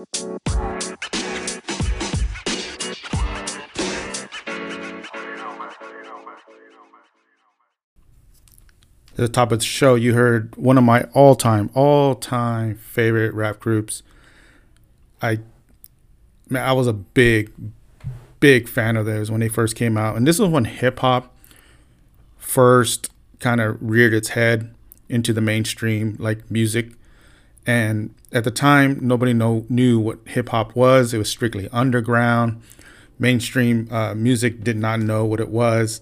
At the top of the show, you heard one of my all-time, all-time favorite rap groups. I, man, I was a big, big fan of theirs when they first came out, and this was when hip hop first kind of reared its head into the mainstream, like music. And at the time, nobody know, knew what hip hop was. It was strictly underground. Mainstream uh, music did not know what it was,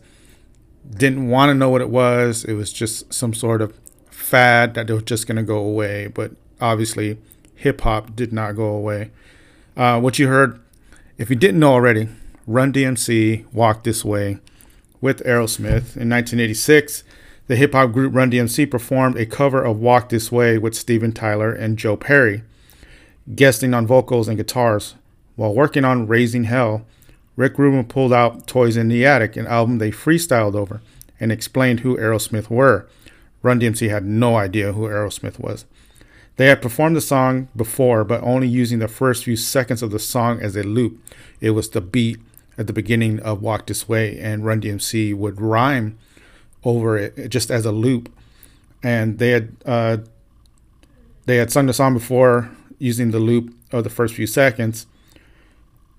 didn't want to know what it was. It was just some sort of fad that was just going to go away. But obviously, hip hop did not go away. Uh, what you heard, if you didn't know already, Run DMC Walk This Way with Aerosmith in 1986. The hip hop group Run DMC performed a cover of Walk This Way with Steven Tyler and Joe Perry, guesting on vocals and guitars. While working on Raising Hell, Rick Rubin pulled out Toys in the Attic, an album they freestyled over, and explained who Aerosmith were. Run DMC had no idea who Aerosmith was. They had performed the song before, but only using the first few seconds of the song as a loop. It was the beat at the beginning of Walk This Way, and Run DMC would rhyme over it just as a loop. And they had uh, they had sung the song before using the loop of the first few seconds,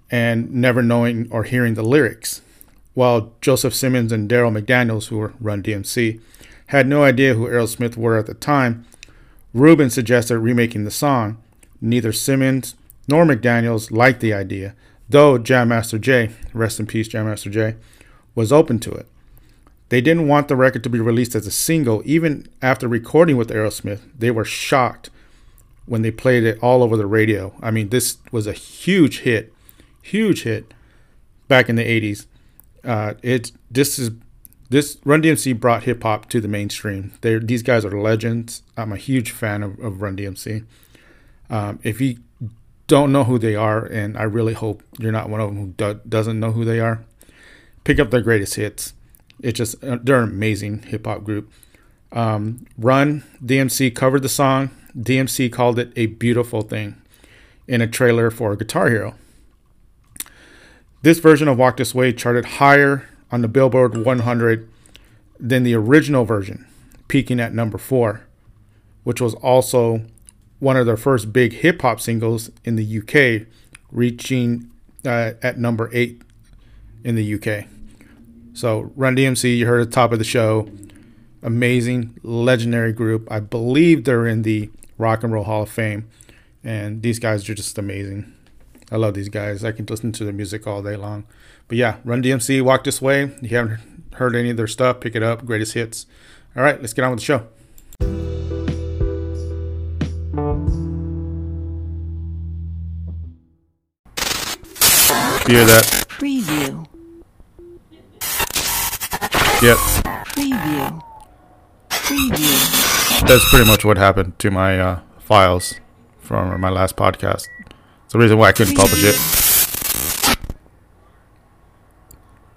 and never knowing or hearing the lyrics. While Joseph Simmons and Daryl McDaniels, who were Run DMC, had no idea who Aerosmith were at the time, Rubin suggested remaking the song. Neither Simmons nor McDaniels liked the idea, though Jam Master Jay, rest in peace, Jam Master Jay, was open to it. They didn't want the record to be released as a single, even after recording with Aerosmith. They were shocked when they played it all over the radio. I mean, this was a huge hit, huge hit back in the 80s. Uh, it this is this Run DMC brought hip hop to the mainstream. They these guys are legends. I'm a huge fan of, of Run DMC. Um, if you don't know who they are, and I really hope you're not one of them who do, doesn't know who they are, pick up their greatest hits. It's just uh, they're an amazing hip hop group. Um, Run DMC covered the song. DMC called it a beautiful thing in a trailer for Guitar Hero. This version of Walk This Way charted higher on the Billboard 100 than the original version, peaking at number four, which was also one of their first big hip hop singles in the UK, reaching uh, at number eight in the UK. So Run DMC, you heard at the top of the show, amazing, legendary group. I believe they're in the Rock and Roll Hall of Fame, and these guys are just amazing. I love these guys. I can listen to their music all day long. But yeah, Run DMC, Walk This Way. If you haven't heard any of their stuff, pick it up. Greatest hits. All right, let's get on with the show. Hear that? Preview. Yep. Preview. Preview. That's pretty much what happened to my uh, files from my last podcast. It's the reason why I couldn't publish it.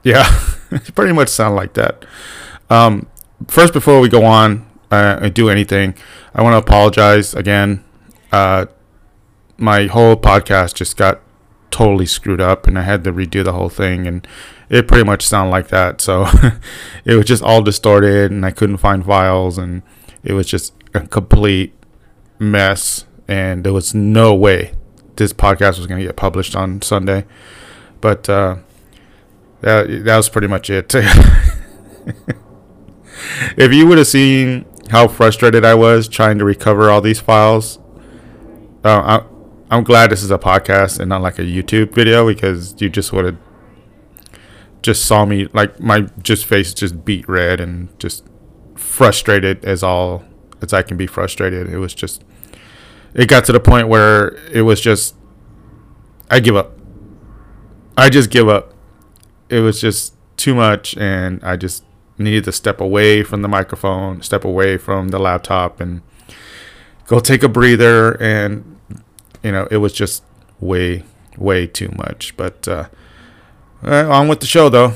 Yeah, it pretty much sound like that. Um, first, before we go on uh, and do anything, I want to apologize again. Uh, my whole podcast just got totally screwed up, and I had to redo the whole thing, and it pretty much sounded like that. So it was just all distorted, and I couldn't find files, and it was just a complete mess. And there was no way this podcast was going to get published on Sunday. But uh, that that was pretty much it. if you would have seen how frustrated I was trying to recover all these files, uh, I, I'm glad this is a podcast and not like a YouTube video because you just would have just saw me like my just face just beet red and just frustrated as all as I can be frustrated. It was just it got to the point where it was just I give up. I just give up. It was just too much and I just needed to step away from the microphone, step away from the laptop and go take a breather and you know, it was just way way too much. But uh on with the show though.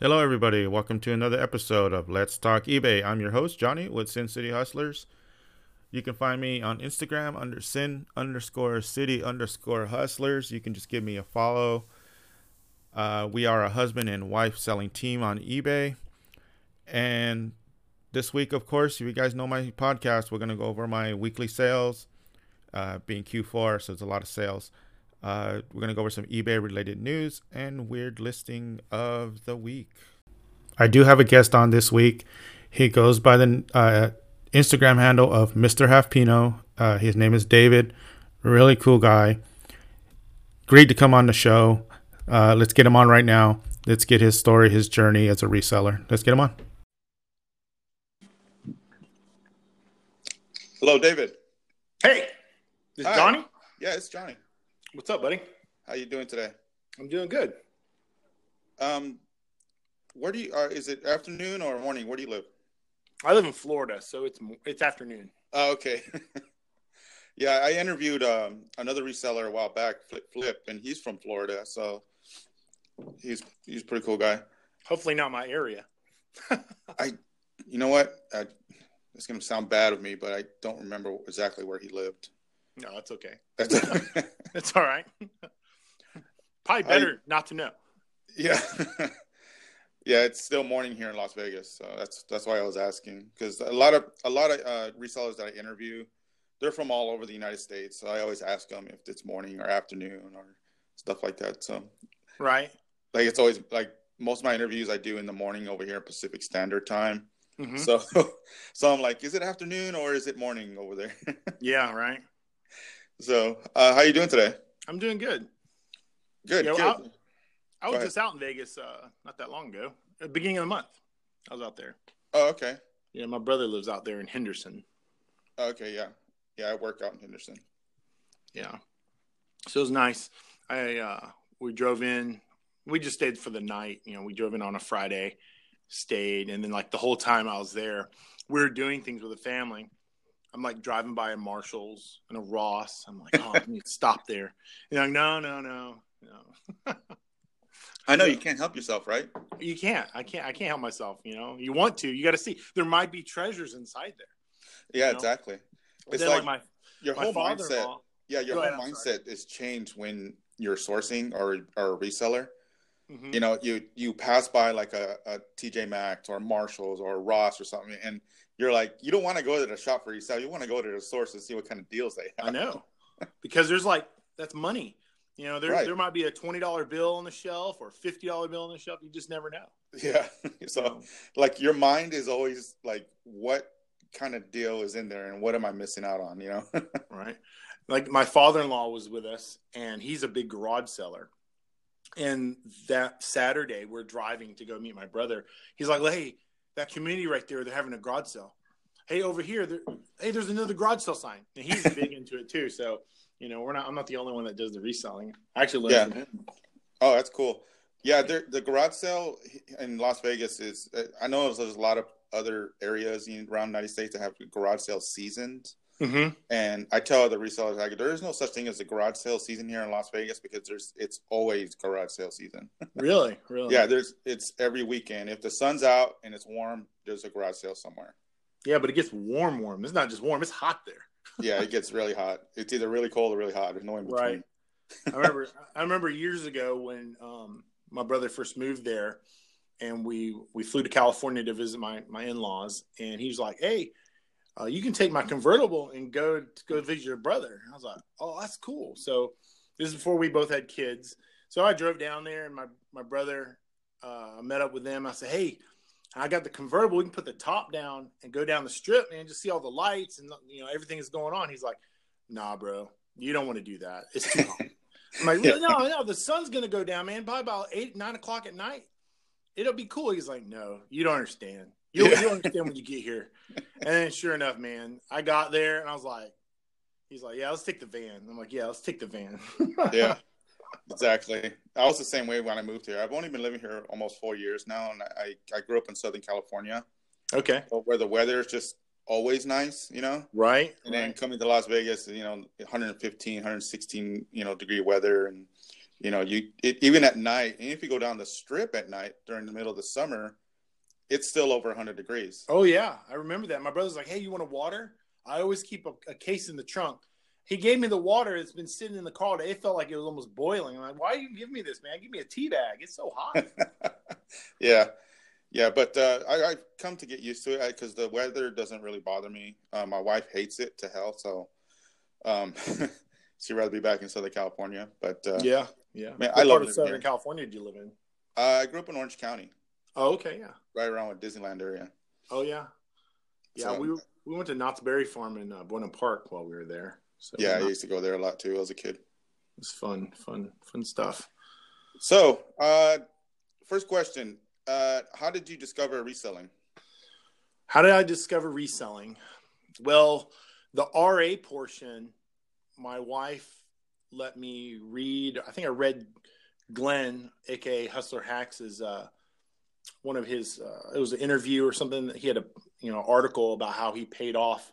Hello, everybody. Welcome to another episode of Let's Talk eBay. I'm your host, Johnny, with Sin City Hustlers. You can find me on Instagram under sin underscore city underscore hustlers. You can just give me a follow. Uh, we are a husband and wife selling team on eBay. And this week, of course, if you guys know my podcast. We're going to go over my weekly sales, uh, being Q4, so it's a lot of sales. Uh, we're going to go over some eBay related news and weird listing of the week. I do have a guest on this week. He goes by the uh, Instagram handle of Mr. Half Pino. Uh, his name is David. Really cool guy. Great to come on the show. Uh, let's get him on right now. Let's get his story, his journey as a reseller. Let's get him on. Hello, David. Hey, this Hi. Johnny. Yeah, it's Johnny. What's up, buddy? How you doing today? I'm doing good. Um, where do you? Uh, is it afternoon or morning? Where do you live? I live in Florida, so it's it's afternoon. Oh, okay. yeah, I interviewed um, another reseller a while back, Flip, Flip, and he's from Florida, so he's he's a pretty cool guy. Hopefully, not my area. I, you know what? I, it's gonna sound bad of me, but I don't remember exactly where he lived. No, it's okay. That's, all right. Probably better not to know. yeah, yeah. It's still morning here in Las Vegas, so that's that's why I was asking because a lot of a lot of uh, resellers that I interview, they're from all over the United States. So I always ask them if it's morning or afternoon or stuff like that. So Right. like it's always like most of my interviews I do in the morning over here Pacific Standard Time. Hmm So so I'm like, is it afternoon or is it morning over there? Yeah. Right. so uh, how you doing today? I'm doing good. Good. Yeah, good. well, I Go was just out in Vegas uh, not that long ago, at the beginning of the month. I was out there. oh, okay. Yeah, my brother lives out there in Henderson. Okay. Yeah. Yeah. I work out in Henderson. Yeah. So it was nice. I uh we drove in. We just stayed for the night. You know, we drove in on a Friday, stayed, and then like the whole time I was there, we were doing things with the family. I'm like driving by a Marshalls and a Ross. I'm like, oh, I need to stop there. And I'm like, no, no, no, no. I know you can't help yourself, right? You can't. I can't. I can't help myself. You know, you want to. You got to see. There might be treasures inside there. Yeah, You know? exactly. It's like like, Your my my whole mindset. Yeah, your Go whole ahead, mindset is changed when you're sourcing or or a reseller. Mhm. You know, you you pass by like a, a TJ Maxx or Marshalls or Ross or something, and you're like, you don't want to go to the shop for yourself. You want to go to the source and see what kind of deals they have. I know because there's like that's money. You know, there Right. there might be a twenty dollar bill on the shelf or a fifty dollar bill on the shelf. You just never know. Yeah. so know? like your mind is always like, what kind of deal is in there, and what am I missing out on? You know. right? Like my father in law was with us, and he's a big garage seller. And that Saturday, we're driving to go meet my brother. He's like, "Hey, that community right there, they're having a garage sale. Hey, over here, hey, there's another garage sale sign." And he's big into it too. So, you know, we're not. I'm not the only one that does the reselling. I actually learned Yeah. from him. Oh, that's cool. Yeah, the garage sale in Las Vegas is. I know there's a lot of other areas in, around the United States that have garage sale seasons, Mm-hmm. and I tell the resellers like there is no such thing as a garage sale season here in Las Vegas because there's it's always garage sale season. Really, really. yeah, there's it's every weekend. If the sun's out and it's warm, there's a garage sale somewhere. Yeah, but it gets warm, warm. It's not just warm; it's hot there. Yeah, it gets really hot. It's either really cold or really hot. There's no in between. Right. I remember. I remember years ago when um, my brother first moved there, and we we flew to California to visit my my in laws, and he was like, "Hey, uh, you can take my convertible and go to go visit your brother." And I was like, "Oh, that's cool." So this is before we both had kids. So I drove down there, and my my brother uh, met up with them. I said, "Hey." I got the convertible. We can put the top down and go down the strip, man. Just see all the lights and you know everything is going on. He's like, "Nah, bro, you don't want to do that. It's too hot." I'm like, no, no, the sun's gonna go down, man. By about eight, nine o'clock at night, it'll be cool. He's like, no, you don't understand. You'll, Yeah. you'll understand when you get here. And then, sure enough, man, I got there and I was like, he's like, yeah, let's take the van. I'm like, yeah, let's take the van. yeah, exactly. I was the same way when I moved here. I've only been living here almost four years now, and I I grew up in Southern California, okay, where the weather is just always nice, you know. right, And then right. coming to Las Vegas, you know, 115, 116, you know, degree weather, and you know, you it, even at night, and if you go down the strip at night during the middle of the summer, it's still over 100 degrees. Oh yeah, I remember that. My brother's like, "Hey, you want a water?" I always keep a, a case in the trunk. He gave me the water. It's been sitting in the car. It felt like it was almost boiling. I'm like, "Why are you giving me this, man? Give me a tea bag. It's so hot." yeah, yeah, but uh, I, I've come to get used to it because the weather doesn't really bother me. Uh, my wife hates it to hell, so um, she'd rather be back in Southern California. But uh, yeah, yeah. Man, what I love part of Southern here. California do you live in? uh, I grew up in Orange County, Oh, okay, yeah. Right around with Disneyland area. Oh yeah, yeah. So- we we went to Knott's Berry Farm in uh, Buena Park while we were there. So Yeah, I used to go there a lot too as a kid. It was fun, fun, fun stuff. So, uh, first question: uh, How did you discover reselling? How did I discover reselling? Well, the RA portion, my wife let me read. I think I read Glenn, aka Hustler Hacks, is uh, one of his. Uh, it was an interview or something. That he had a you know article about how he paid off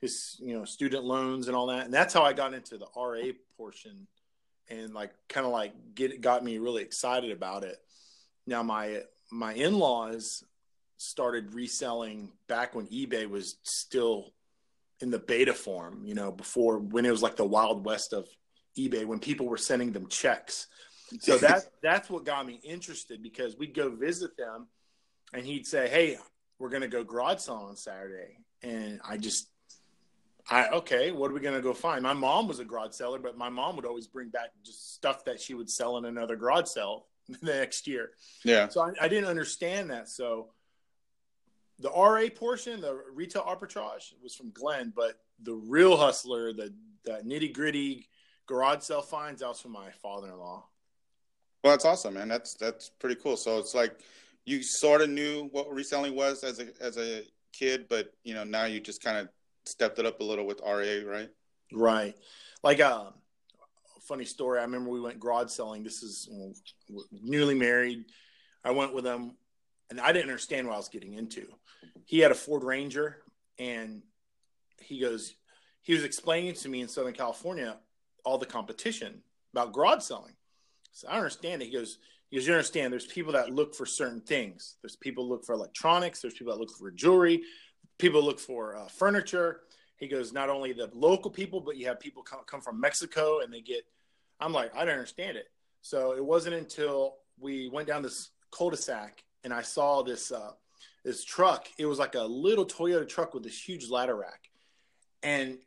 his you know student loans and all that, and that's how I got into the RA portion, and like kind of like get got me really excited about it. Now my my in laws started reselling back when eBay was still in the beta form, you know, before when it was like the wild west of eBay when people were sending them checks. So that that's what got me interested because we'd go visit them and he'd say, Hey, we're gonna go garage sale on Saturday. And I just I okay, what are we gonna go find? My mom was a garage seller, but my mom would always bring back just stuff that she would sell in another garage sale the next year. Yeah, So I, I didn't understand that. So the RA portion, the retail arbitrage, was from Glenn, but the real hustler, the, the nitty gritty garage sale finds, that was from my father in law. Well, that's awesome, man. That's that's pretty cool. So it's like you sort of knew what reselling was as a as a kid, but you know now you just kind of stepped it up a little with RA, right? Right. Like um, a funny story. I remember we went garage selling. This is you know, newly married. I went with him, and I didn't understand what I was getting into. He had a Ford Ranger, and he goes, he was explaining to me in Southern California all the competition about garage selling. I understand it. He goes, he goes, you understand? There's people that look for certain things. There's people look for electronics. There's people that look for jewelry. People look for uh, furniture. He goes, not only the local people, but you have people come, come from Mexico and they get. I'm like, I don't understand it. So it wasn't until we went down this cul-de-sac and I saw this uh, this truck. It was like a little Toyota truck with this huge ladder rack, and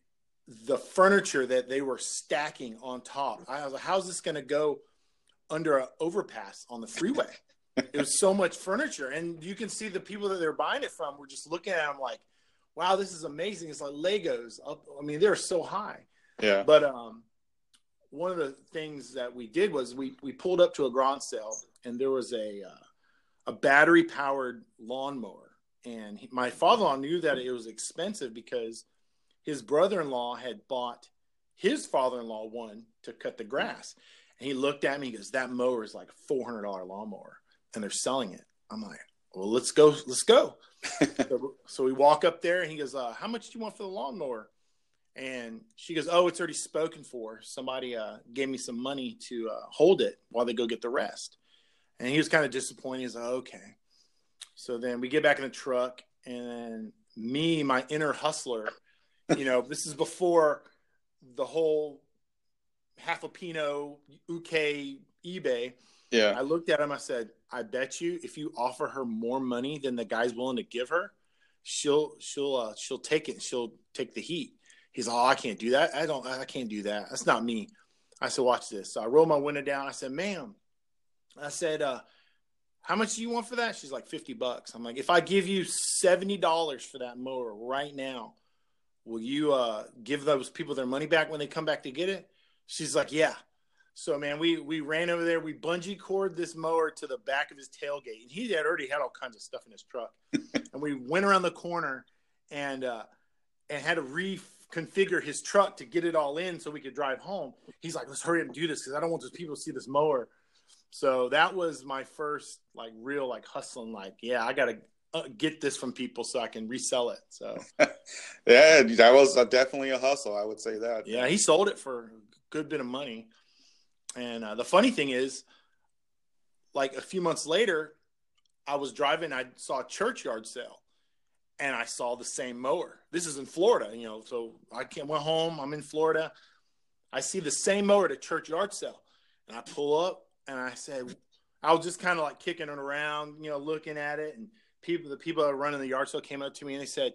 the furniture that they were stacking on top. I was like, how's this going to go under an overpass on the freeway? it was so much furniture, and you can see the people that they're buying it from were just looking at them like, "Wow, this is amazing!" It's like Legos. Up, I mean, they're so high. Yeah, But um, one of the things that we did was we we pulled up to a garage sale, and there was a uh, a battery powered lawnmower, and he, my father-in-law knew that it was expensive because his brother-in-law had bought his father-in-law one to cut the grass, and he looked at me. He goes, "That mower is like a four hundred dollar lawnmower, and they're selling it." I'm like, "Well, let's go, let's go." so, so we walk up there, and he goes, uh, "How much do you want for the lawnmower?" And she goes, "Oh, it's already spoken for. Somebody uh, gave me some money to uh, hold it while they go get the rest." And he was kind of disappointed. He's like, "Okay." So then we get back in the truck, and then me, my inner hustler, you know, this is before the whole half a Pinot UK eBay. yeah, I looked at him. I said, "I bet you if you offer her more money than the guy's willing to give her, she'll she'll uh, she'll take it. She'll take the heat." He's, like, "Oh, I can't do that. I don't. I can't do that. That's not me." I said, "Watch this." So I rolled my window down. I said, "Ma'am," I said, uh, "How much do you want for that?" She's like, 50 bucks." I'm like, "If I give you seventy dollars for that mower right now, will you uh, give those people their money back when they come back to get it?" She's like, "Yeah." So man, we we ran over there. We bungee cord this mower to the back of his tailgate, and he had already had all kinds of stuff in his truck. and we went around the corner and uh, and had to reconfigure his truck to get it all in so we could drive home. He's like, "Let's hurry up and do this because I don't want those people to see this mower." So that was my first like real like hustling. Like, yeah, I gotta uh, get this from people so I can resell it. So yeah. That was uh, definitely a hustle. I would say that. yeah, he sold it for good bit of money. And uh, the funny thing is, like a few months later, I was driving, I saw a churchyard sale, and I saw the same mower. This is in Florida, you know. So I came, went home. I'm in Florida. I see the same mower at a churchyard sale, and I pull up, and I said, I was just kind of like kicking it around, you know, looking at it, and people, the people that running the yard sale came up to me and they said,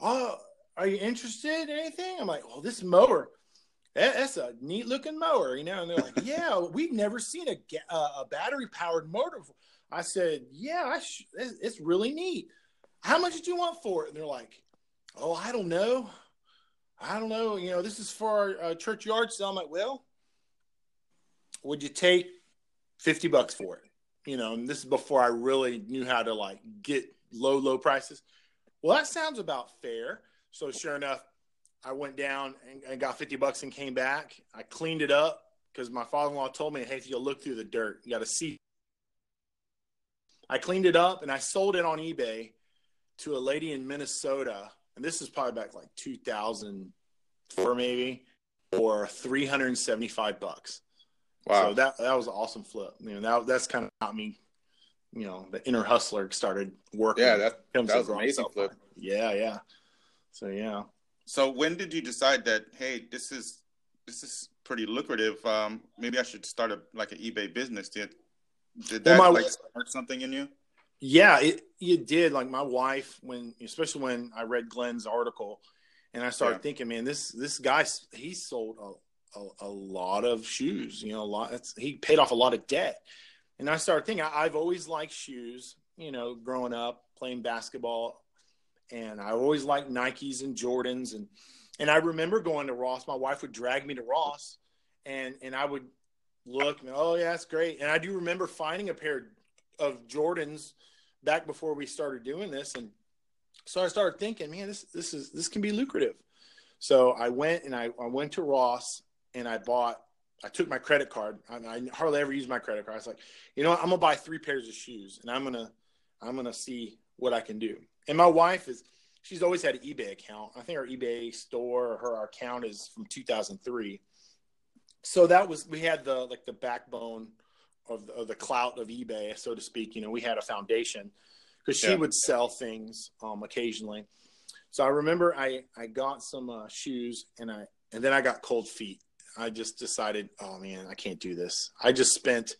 "Oh, are you interested in anything?" I'm like, "Well, this mower." That's a neat looking mower, you know. And they're like, yeah, we've never seen a, a battery powered motor. I said, yeah, I sh- it's really neat. How much did you want for it? And they're like, oh, I don't know. I don't know. You know, this is for our uh, church yard sale. I'm like, well, would you take 50 bucks for it? You know, and this is before I really knew how to like get low, low prices. Well, that sounds about fair. So sure enough, I went down and, and got 50 bucks and came back. I cleaned it up because my father-in-law told me, hey, if you look through the dirt, you got to see. I cleaned it up and I sold it on eBay to a lady in Minnesota. And this is probably back like 2004 maybe for 375 bucks. Wow. So that, that was an awesome flip. You know, that, that's kind of got me, you know, the inner hustler started working. Yeah. That, that was amazing flip. Yeah. Yeah. So, yeah. So when did you decide that hey, this is this is pretty lucrative? Um, maybe I should start a like an eBay business. Did did that well, my, like start something in you? Yeah, it it did. Like my wife, when especially when I read Glenn's article, and I started yeah. thinking, man, this this guy he sold a, a, a lot of shoes. You know, a lot. he paid off a lot of debt, and I started thinking, I, I've always liked shoes. You know, growing up playing basketball, and I always liked Nikes and Jordans and and I remember going to Ross. My wife would drag me to Ross, and and I would look. And, oh yeah, that's great. And I do remember finding a pair of Jordans back before we started doing this, and so I started thinking, man, this this is this can be lucrative. So I went and I, I went to Ross and I bought. I took my credit card. I, I hardly ever use my credit card. I was like, you know, what? I'm gonna buy three pairs of shoes, and I'm gonna I'm gonna see what I can do. And my wife is she's always had an eBay account. I think our eBay store, her our account is from 2003. So that was we had the like the backbone of the, of the clout of eBay, so to speak. You know, we had a foundation because she yeah. would sell things um, occasionally. So I remember I I got some uh, shoes and I and then I got cold feet. I just decided, oh man, I can't do this. I just spent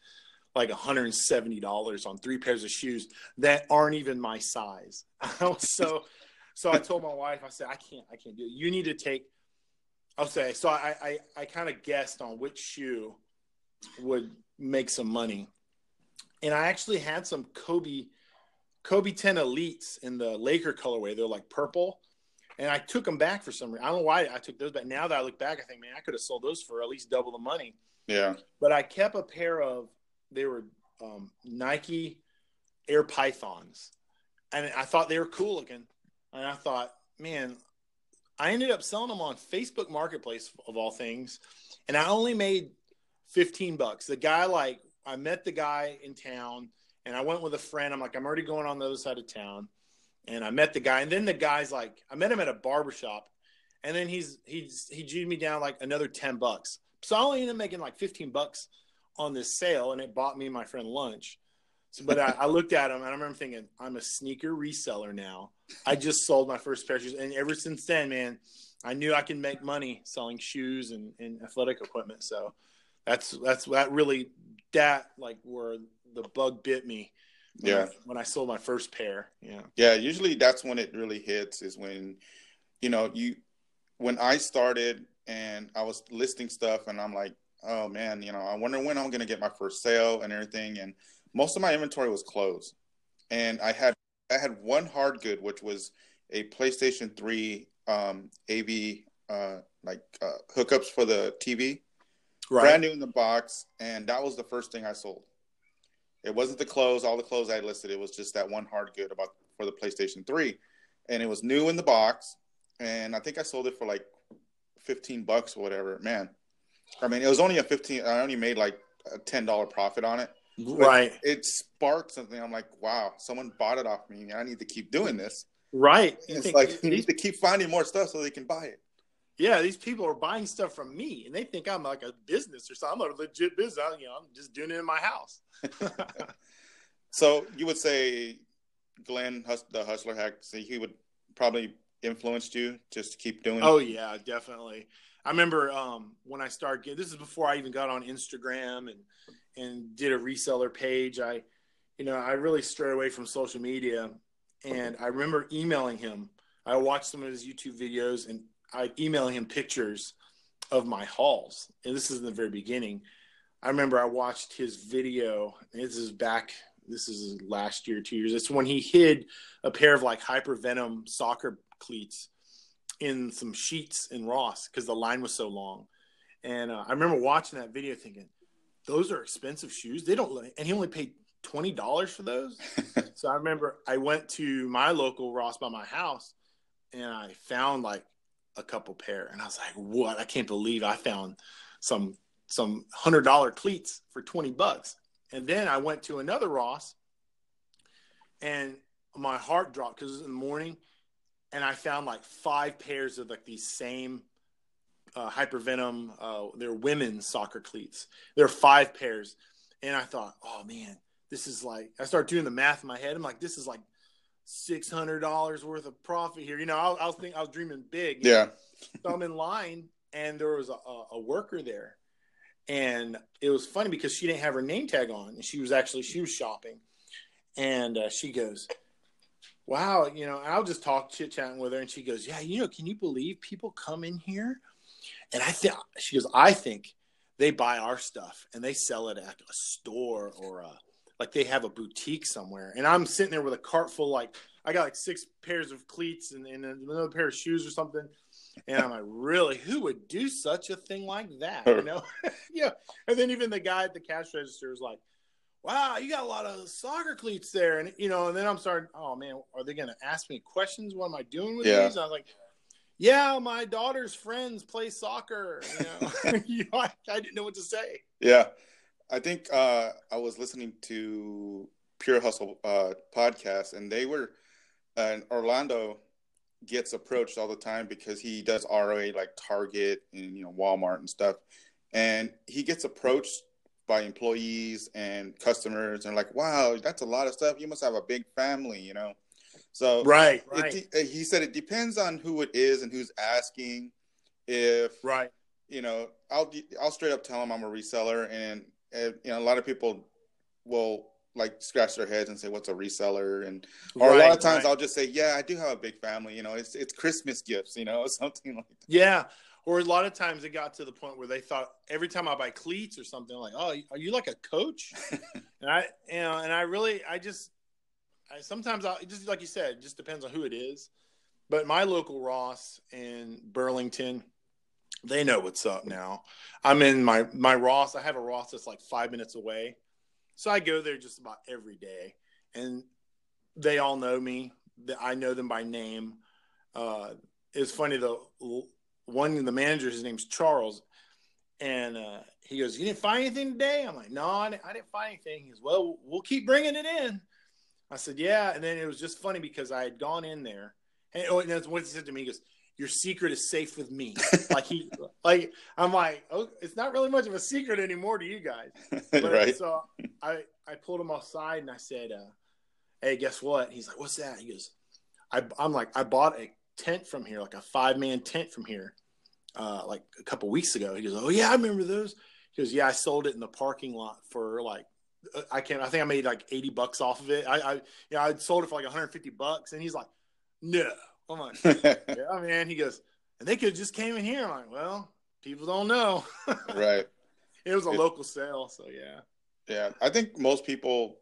like $170 on three pairs of shoes that aren't even my size. so, so I told my wife, I said, I can't, I can't do it. You need to take, I'll say, so I, I, I kind of guessed on which shoe would make some money. And I actually had some Kobe, Kobe 10 elites in the Laker colorway. They're like purple. And I took them back for some reason. I don't know why I took those back. Now that I look back, I think, man, I could have sold those for at least double the money. Yeah. But I kept a pair of they were um, Nike Air Pythons, and I thought they were cool looking. And I thought, man, I ended up selling them on Facebook Marketplace of all things, and I only made fifteen bucks. The guy, like, I met the guy in town, and I went with a friend. I'm like, I'm already going on the other side of town, and I met the guy, and then the guy's like, I met him at a barbershop, and then he's he's he G'd me down like another ten bucks. So I only ended up making like fifteen bucks on this sale and it bought me and my friend lunch. So, but I, I, looked at them and I remember thinking, I'm a sneaker reseller now. I just sold my first pair of shoes. And ever since then, man, I knew I can make money selling shoes and, and athletic equipment. So that's, that's that really, that like where the bug bit me. When yeah. I, when I sold my first pair. Yeah. Yeah. Usually that's when it really hits is when, you know, you, when I started and I was listing stuff and I'm like, oh man, you know, I wonder when I'm going to get my first sale and everything. And most of my inventory was closed, and I had I had one hard good, which was a PlayStation Three um, AV uh, like uh, hookups for the TV, right. brand new in the box, and that was the first thing I sold. It wasn't the clothes, all the clothes I listed. It was just that one hard good about for the PlayStation Three, and it was new in the box, and I think I sold it for like fifteen bucks or whatever. Man, I mean, it was only a fifteen. I only made like a ten dollar profit on it. Right. It sparked something. I'm like, wow, someone bought it off me. I need to keep doing this. Right. it's like you need to keep finding more stuff so they can buy it. yeah, these people are buying stuff from me, and they think I'm like a business or something. I'm a legit business. I, you know, I'm just doing it in my house. so you would say Glenn, the hustler hack, say he would probably influenced you just to keep doing. Oh yeah, definitely. I remember um, when I started. Getting, this is before I even got on Instagram and and did a reseller page. I, you know, I really strayed away from social media, and I remember emailing him. I watched some of his YouTube videos, and I emailing him pictures of my hauls. And this is in the very beginning. I remember I watched his video. this is back. This is last year, two years. It's when he hid a pair of like hypervenom soccer cleats in some sheets in Ross because the line was so long. And uh, I remember watching that video thinking, those are expensive shoes. They don't, and he only paid twenty dollars for those. so I remember I went to my local Ross by my house, and I found like a couple pair, and I was like, "What? I can't believe I found some some hundred dollar cleats for twenty bucks." And then I went to another Ross, and my heart dropped because it was in the morning, and I found like five pairs of like these same uh, hypervenom. Uh, they're women's soccer cleats. There are five pairs, and I thought, oh man, this is like. I started doing the math in my head. I'm like, this is like six hundred dollars worth of profit here. You know, I, I was thinking, I was dreaming big. Yeah. so I'm in line, and there was a, a worker there, and it was funny because she didn't have her name tag on, and she was actually she was shopping, and uh, she goes wow, you know, I'll just talk chit chatting with her, and she goes, yeah, you know, can you believe people come in here and I think she goes, I think they buy our stuff and they sell it at a store or a, like they have a boutique somewhere. And I'm sitting there with a cart full, like I got like six pairs of cleats and, and another pair of shoes or something. And I'm like, really, who would do such a thing like that? You know? yeah. And then even the guy at the cash register is like, wow, you got a lot of soccer cleats there. And, you know, and then I'm starting, oh man, are they going to ask me questions? What am I doing with yeah. these? I was like, yeah, my daughter's friends play soccer. You know, you know I, I, didn't know what to say. Yeah, I think uh, I was listening to Pure Hustle uh, podcast, and they were, uh, Orlando gets approached all the time because he does ROA like Target and you know Walmart and stuff, and he gets approached by employees and customers and like, wow, that's a lot of stuff. You must have a big family, you know. So right, right. It, uh, he said it depends on who it is and who's asking. If right, you know, I'll I'll straight up tell them I'm a reseller, and, and you know, a lot of people will like scratch their heads and say, "What's a reseller?" And or right, a lot of times right. I'll just say, "Yeah, I do have a big family. You know, it's it's Christmas gifts. You know, something like that." Yeah. Or a lot of times it got to the point where they thought every time I buy cleats or something like, "Oh, are you like a coach?" and I, you know, and I really, I just I, sometimes I just like you said, it just depends on who it is. But my local Ross in Burlington, they know what's up now. I'm in my my Ross. I have a Ross that's like five minutes away, so I go there just about every day, and they all know me. I know them by name. Uh, it's funny though. One of the managers, his name's Charles, and uh, he goes, "You didn't find anything today?" I'm like, "No, I didn't, I didn't find anything." He goes, "Well, we'll keep bringing it in." I said, yeah. And then it was just funny because I had gone in there. And, oh, and that's what he said to me. He goes, your secret is safe with me. like he, like I'm like, oh, it's not really much of a secret anymore to you guys. But, right. So I, I pulled him aside and I said, uh, hey, guess what? He's like, what's that? He goes, I, I'm like, I bought a tent from here, like a five man tent from here, uh, like a couple weeks ago. He goes, oh yeah, I remember those. He goes, yeah, I sold it in the parking lot for like I can't. I think I made like eighty bucks off of it. I, I yeah, I sold it for like one hundred fifty bucks, and he's like, "No." I'm like, "Yeah, man." He goes, "And they could have just came in here." I'm like, "Well, people don't know." right. It was a it, local sale, so yeah. Yeah, I think most people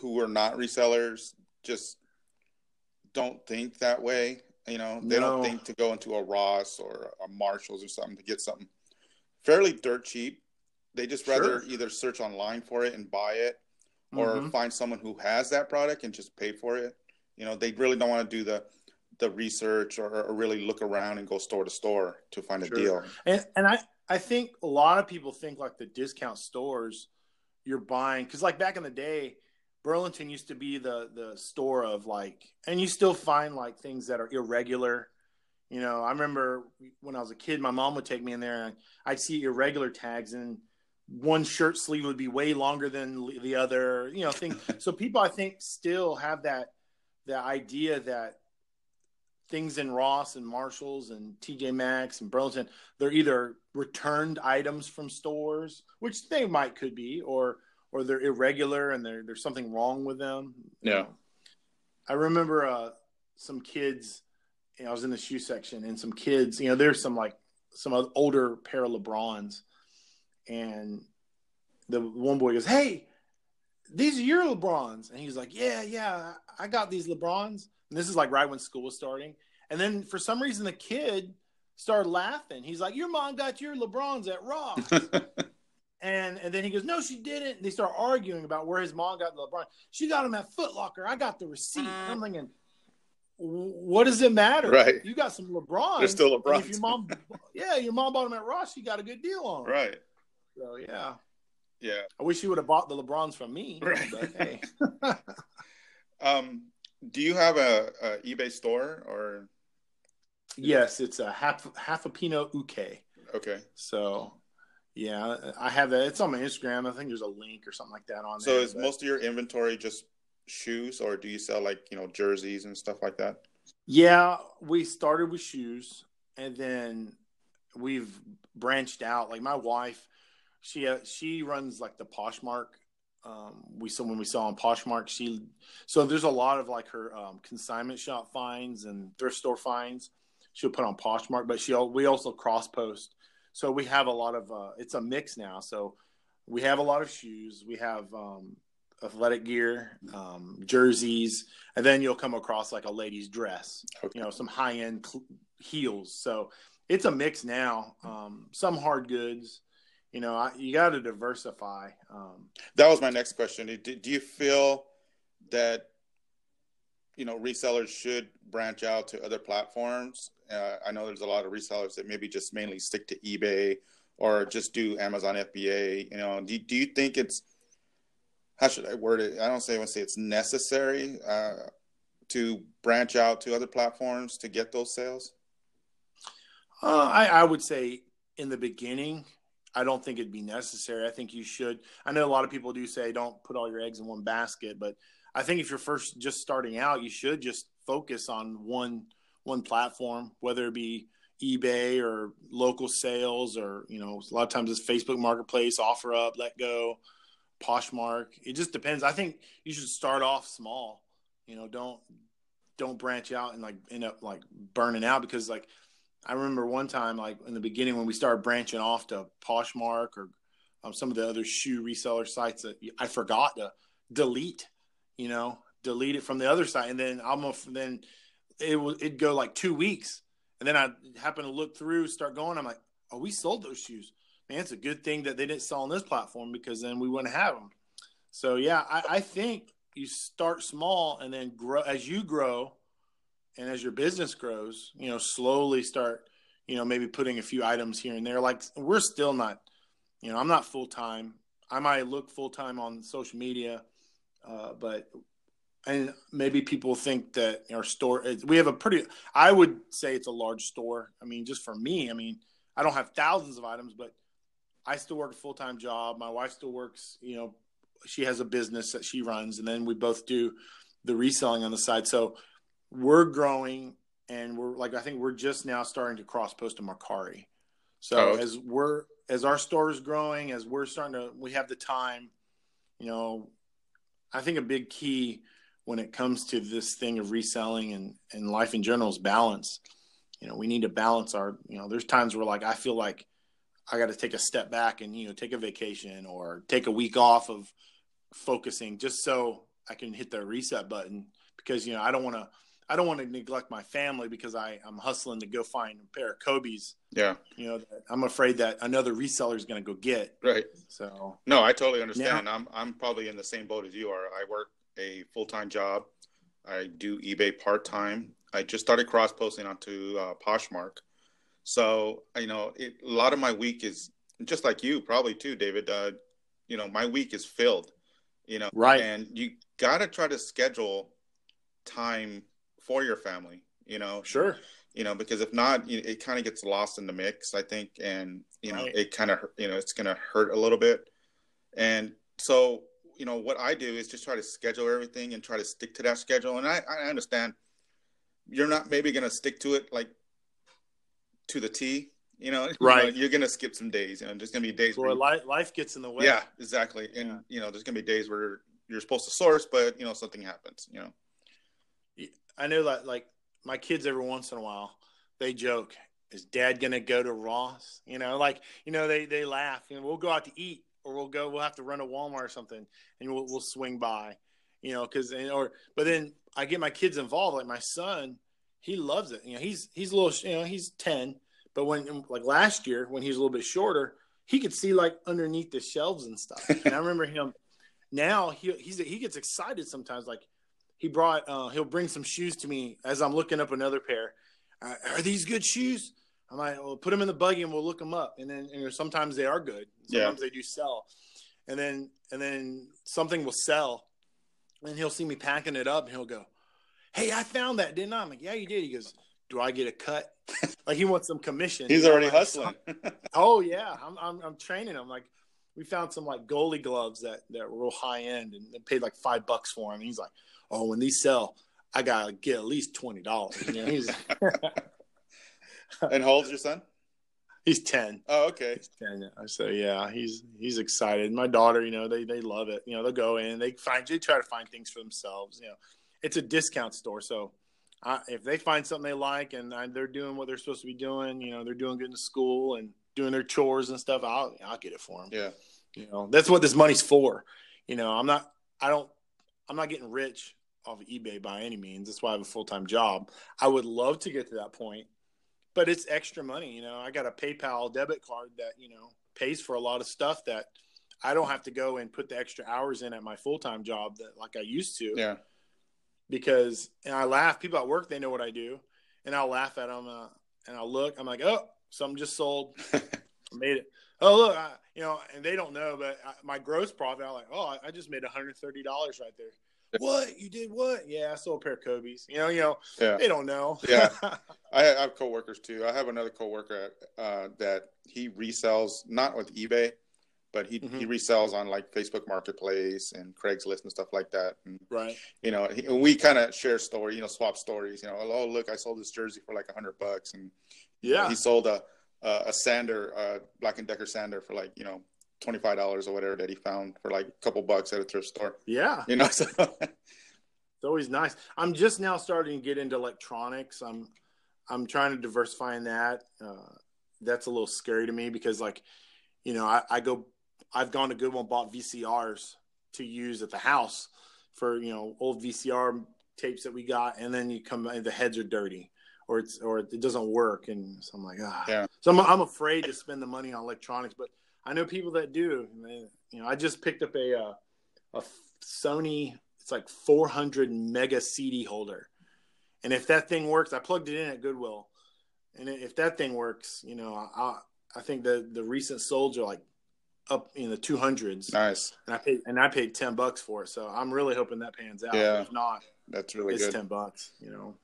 who are not resellers just don't think that way. You know, they no. don't think to go into a Ross or a Marshalls or something to get something fairly dirt cheap they just rather sure. either search online for it and buy it, or mm-hmm. find someone who has that product and just pay for it. You know, they really don't want to do the the research or, or really look around and go store to store to find sure. a deal. And and I I think a lot of people think like the discount stores you're buying because like back in the day. Burlington used to be the the store of like, and you still find like things that are irregular, You know, I remember when I was a kid, my mom would take me in there and I'd see irregular tags and one shirt sleeve would be way longer than the other, you know, things. so people, I think, still have that, the idea that things in Ross and Marshalls and TJ Maxx and Burlington, they're either returned items from stores, which they might could be, or or they're irregular and there's something wrong with them. Yeah. I remember uh, some kids. You know, I was in the shoe section, and some kids. You know, there's some like some older pair of LeBrons, and the one boy goes, "Hey, these are your LeBrons," and he's like, "Yeah, yeah, I got these LeBrons." And this is like right when school was starting. And then for some reason, the kid started laughing. He's like, "Your mom got your LeBrons at Ross." and and then he goes, "No, she didn't." And they start arguing about where his mom got the LeBron. She got him at Foot Locker. I got the receipt. And I'm thinking, what does it matter? Right. You got some LeBron. They're still LeBron. If your mom, yeah, your mom bought him at Ross. You got a good deal on them. Right. So yeah. Yeah. I wish you would have bought the LeBrons from me. Right. But hey. um, do you have a, a, eBay store or? Yes, it's a half half a Pinot Uke. Okay. So, yeah, I have that. It's on my Instagram. I think there's a link or something like that on so there. So is but... most of your inventory just shoes, or do you sell like you know jerseys and stuff like that? Yeah, we started with shoes, and then we've branched out. Like my wife, she uh, she runs like the Poshmark. Um, we saw when we saw on Poshmark, she so there's a lot of like her um, consignment shop finds and thrift store finds. She'll put on Poshmark, but she we also cross post. So we have a lot of uh, it's a mix now. So we have a lot of shoes. We have um, athletic gear, um, jerseys, and then you'll come across like a lady's dress. Okay. You know, some high end cl- heels. So it's a mix now. Um, some hard goods you know, I, you got to diversify. Um, that was my next question. Do, do you feel that you know resellers should branch out to other platforms? Uh, I know there's a lot of resellers that maybe just mainly stick to eBay or just do Amazon FBA. You know, do, do you think it's how should I word it? I don't say I want to say it's necessary uh, to branch out to other platforms to get those sales. Uh, I, I would say in the beginning, I don't think it'd be necessary. I think you should. I know a lot of people do say don't put all your eggs in one basket, but I think if you're first just starting out, you should just focus on one one platform, whether it be eBay or local sales or you know a lot of times it's Facebook Marketplace, Offer Up, Let Go, Poshmark. It just depends. I think you should start off small. You know, don't don't branch out and like end up like burning out because like I remember one time, like in the beginning, when we started branching off to Poshmark or um, some of the other shoe reseller sites that I forgot to delete, you know, delete it from the other site, and then almost then it would it'd go like two weeks, and then I happen to look through, start going, I'm like, oh, we sold those shoes. Man, it's a good thing that they didn't sell on this platform because then we wouldn't have them. So yeah, I, I think you start small and then grow as you grow and as your business grows, you know, slowly start, you know, maybe putting a few items here and there. Like we're still not, you know, I'm not full time. I might look full time on social media, uh, but and maybe people think that our store we have a pretty. I would say it's a large store. I mean, just for me, I mean, I don't have thousands of items, but I still work a full time job. My wife still works. You know, she has a business that she runs, and then we both do the reselling on the side. So we're growing and we're like I think we're just now starting to cross post to Mercari. So oh, okay. as we're as our store is growing, as we're starting to we have the time, you know, I think a big key when it comes to this thing of reselling and, and life in general is balance. You know, we need to balance our, you know, there's times where like I feel like I got to take a step back and, you know, take a vacation or take a week off of focusing just so I can hit the reset button because, you know, I don't want to I don't want to neglect my family because I, I'm hustling to go find a pair of Kobe's. Yeah. You know, I'm afraid that another reseller is going to go get. Right. So. No, I totally understand. Now, I'm I'm probably in the same boat as you are. I work a full time job. I do eBay part time. I just started cross posting onto uh, Poshmark. So you know, it, a lot of my week is just like you, probably too, David. Uh, you know, my week is filled. You know, right? And you got to try to schedule time for your family. You know, Sure. you know, because if not, you it kind of gets lost in the mix, I think, and you know, Right. it kind of, you know, it's going to hurt a little bit. And so, you know, what I do is just try to schedule everything and try to stick to that schedule. And I, I understand you're not maybe going to stick to it like to the T. You know, You know, Right. you're going to skip some days. You know, there's going to be days Boy, where you- life, life gets in the way. yeah, exactly. And Yeah. you know, there's gonna be days where you're supposed to source, but you know, something happens. You know. I know that like my kids every once in a while they joke, is dad gonna go to Ross? You know, like you know, they they laugh and we'll go out to eat or we'll go we'll have to run to Walmart or something and we'll we'll swing by, you know, because and or but then I get my kids involved, like my son, he loves it. You know, he's he's a little you know, he's ten, but when like last year when he was a little bit shorter, he could see like underneath the shelves and stuff. And I remember him now he he's he gets excited sometimes like he brought uh, he'll bring some shoes to me as I'm looking up another pair. Uh, are these good shoes? I'm like, well, put them in the buggy and we'll look them up. And then know, sometimes they are good. Yeah. Sometimes they do sell. And then and then something will sell, and he'll see me packing it up and he'll go, "Hey, I found that, didn't I?" I'm like, "Yeah, you did." He goes, "Do I get a cut?" like he wants some commission. He's already like, hustling. Oh yeah, I'm, I'm I'm training him. Like we found some like goalie gloves that that were real high end, and they paid like five bucks for them. And he's like, "Oh, when these sell, I gotta get at least twenty dollars." You know, he's and how old's your son? he's ten. Oh, okay. He's ten. I say, yeah, he's he's excited. My daughter, you know, they they love it. You know, they'll go in, they find they try to find things for themselves. You know, it's a discount store, so. Uh, if they find something they like and uh, they're doing what they're supposed to be doing, you know, they're doing good in school and doing their chores and stuff, I'll I'll get it for them. Yeah. You know, that's what this money's for. You know, I'm not, I don't, I'm not getting rich off of eBay by any means. That's why I have a full time job. I would love to get to that point, but it's extra money. You know, I got a PayPal debit card that, you know, pays for a lot of stuff that I don't have to go and put the extra hours in at my full time job that like I used to Yeah. because, and I laugh, people at work, they know what I do. And I'll laugh at them uh, and I'll look, I'm like, oh, something just sold. I made it. Oh, look, I, you know, and they don't know, but I, my gross profit, I'm like, oh, I, I just made $130 right there. What you did? What? Yeah, I sold a pair of Kobe's. You know, you know, Yeah. they don't know. Yeah. I I have coworkers too. I have another coworker uh, that he resells not with eBay, but he, he Mhm. resells on like Facebook Marketplace and Craigslist and stuff like that. And right. you know, he, we kind of share story, you know, swap stories. You know, oh look, I sold this jersey for like a hundred bucks, and Yeah. he sold a a, a sander, a Black and Decker sander for like you know twenty five dollars or whatever that he found for like a couple bucks at a thrift store. Yeah. You know, so It's always nice. I'm just now starting to get into electronics. I'm I'm trying to diversify in that. Uh, that's a little scary to me because like, you know, I, I go I've gone to Goodwill and bought VCRs to use at the house for, you know, old VCR tapes that we got and then you come and the heads are dirty or it's or it doesn't work and so I'm like, ah. Yeah. So I'm I'm afraid to spend the money on electronics, but I know people that do. And they- you know, I just picked up a uh, a Sony. It's like 400 mega CD holder, and if that thing works, I plugged it in at Goodwill, and if that thing works, you know, I I think the the recent solds are like up in the 200s, nice. and I paid and I paid 10 bucks for it. So I'm really hoping that pans out. Yeah. If not, That's really it's good. 10 bucks. You know.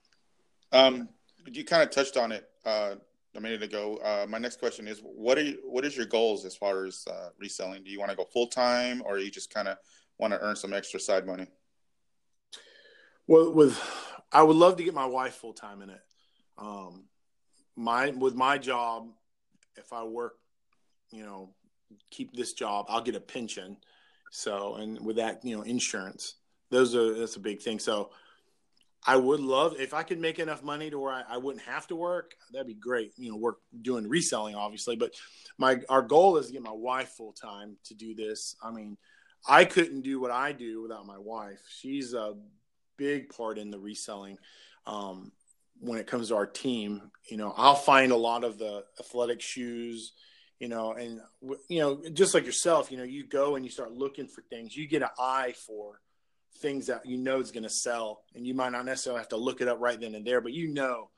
Um, you kind of touched on it uh, a minute ago. Uh, my next question is, what are you, what is your goals as far as uh, reselling? Do you want to go full time, or you just kind of want to earn some extra side money? Well, with I would love to get my wife full time in it. Um, my with my job, if I work, you know, keep this job, I'll get a pension. So, and with that, you know, insurance. Those are that's a big thing. So, I would love if I could make enough money to where I, I wouldn't have to work. That'd be great. You know, work doing reselling, obviously. But my our goal is to get my wife full time to do this. I mean, I couldn't do what I do without my wife. She's a big part in the reselling. Um, when it comes to our team, you know, I'll find a lot of the athletic shoes, you know, and you know, just like yourself, you know, you go and you start looking for things. You get an eye for things that you know is going to sell, and you might not necessarily have to look it up right then and there, but you know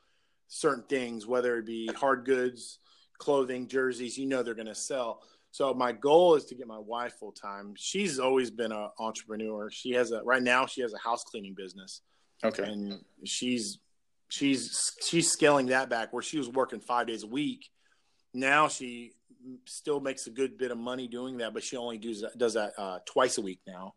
certain things, whether it be hard goods, clothing, jerseys, you know they're going to sell. So my goal is to get my wife full time. She's always been an entrepreneur. She has a right now she has a house cleaning business Okay. and she's she's she's scaling that back where she was working five days a week. Now she still makes a good bit of money doing that, but she only does that, does that uh, twice a week now.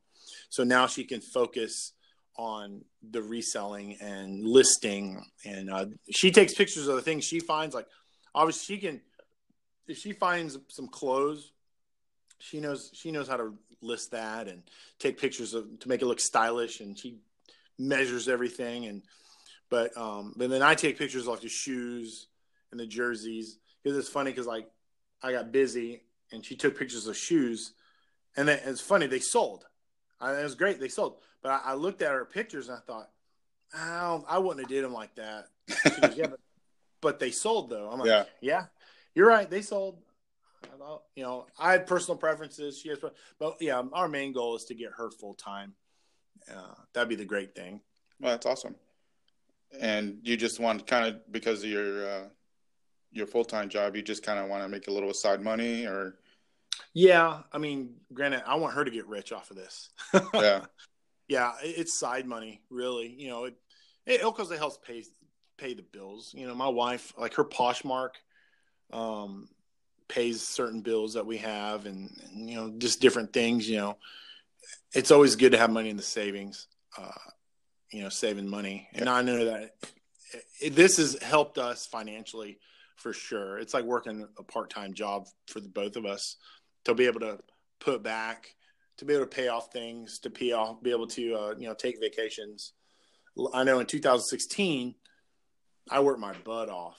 So now she can focus on the reselling and listing, and uh, she takes pictures of the things she finds. Like obviously, she can if she finds some clothes, she knows she knows how to list that and take pictures of to make it look stylish, and she measures everything and but um but then I take pictures of the shoes and the jerseys because it's funny because like I got busy and she took pictures of shoes and then it's funny they sold I, it was great. They sold. But I, I, looked at her pictures and I thought oh, I wouldn't have did them like that. Goes, yeah but, but they sold though. I'm like yeah, yeah you're right. They sold. You know I had personal preferences. She has but yeah our main goal is to get her full time. Uh, that'd be the great thing. Well, that's awesome. And you just want kind of because of your uh, your full time job, you just kind of want to make a little side money, or yeah. I mean, granted, I want her to get rich off of this. yeah, yeah. It's side money, really. You know, it it it helps pay pay the bills. You know, my wife, like her Poshmark, um, pays certain bills that we have, and, and you know, just different things. You know, it's always good to have money in the savings, uh, you know, saving money. And I know that it, it, this has helped us financially for sure. It's like working a part time job for the both of us to be able to put back, to be able to pay off things, to pay off, be able to, uh, you know, take vacations. I know in 2016, I worked my butt off,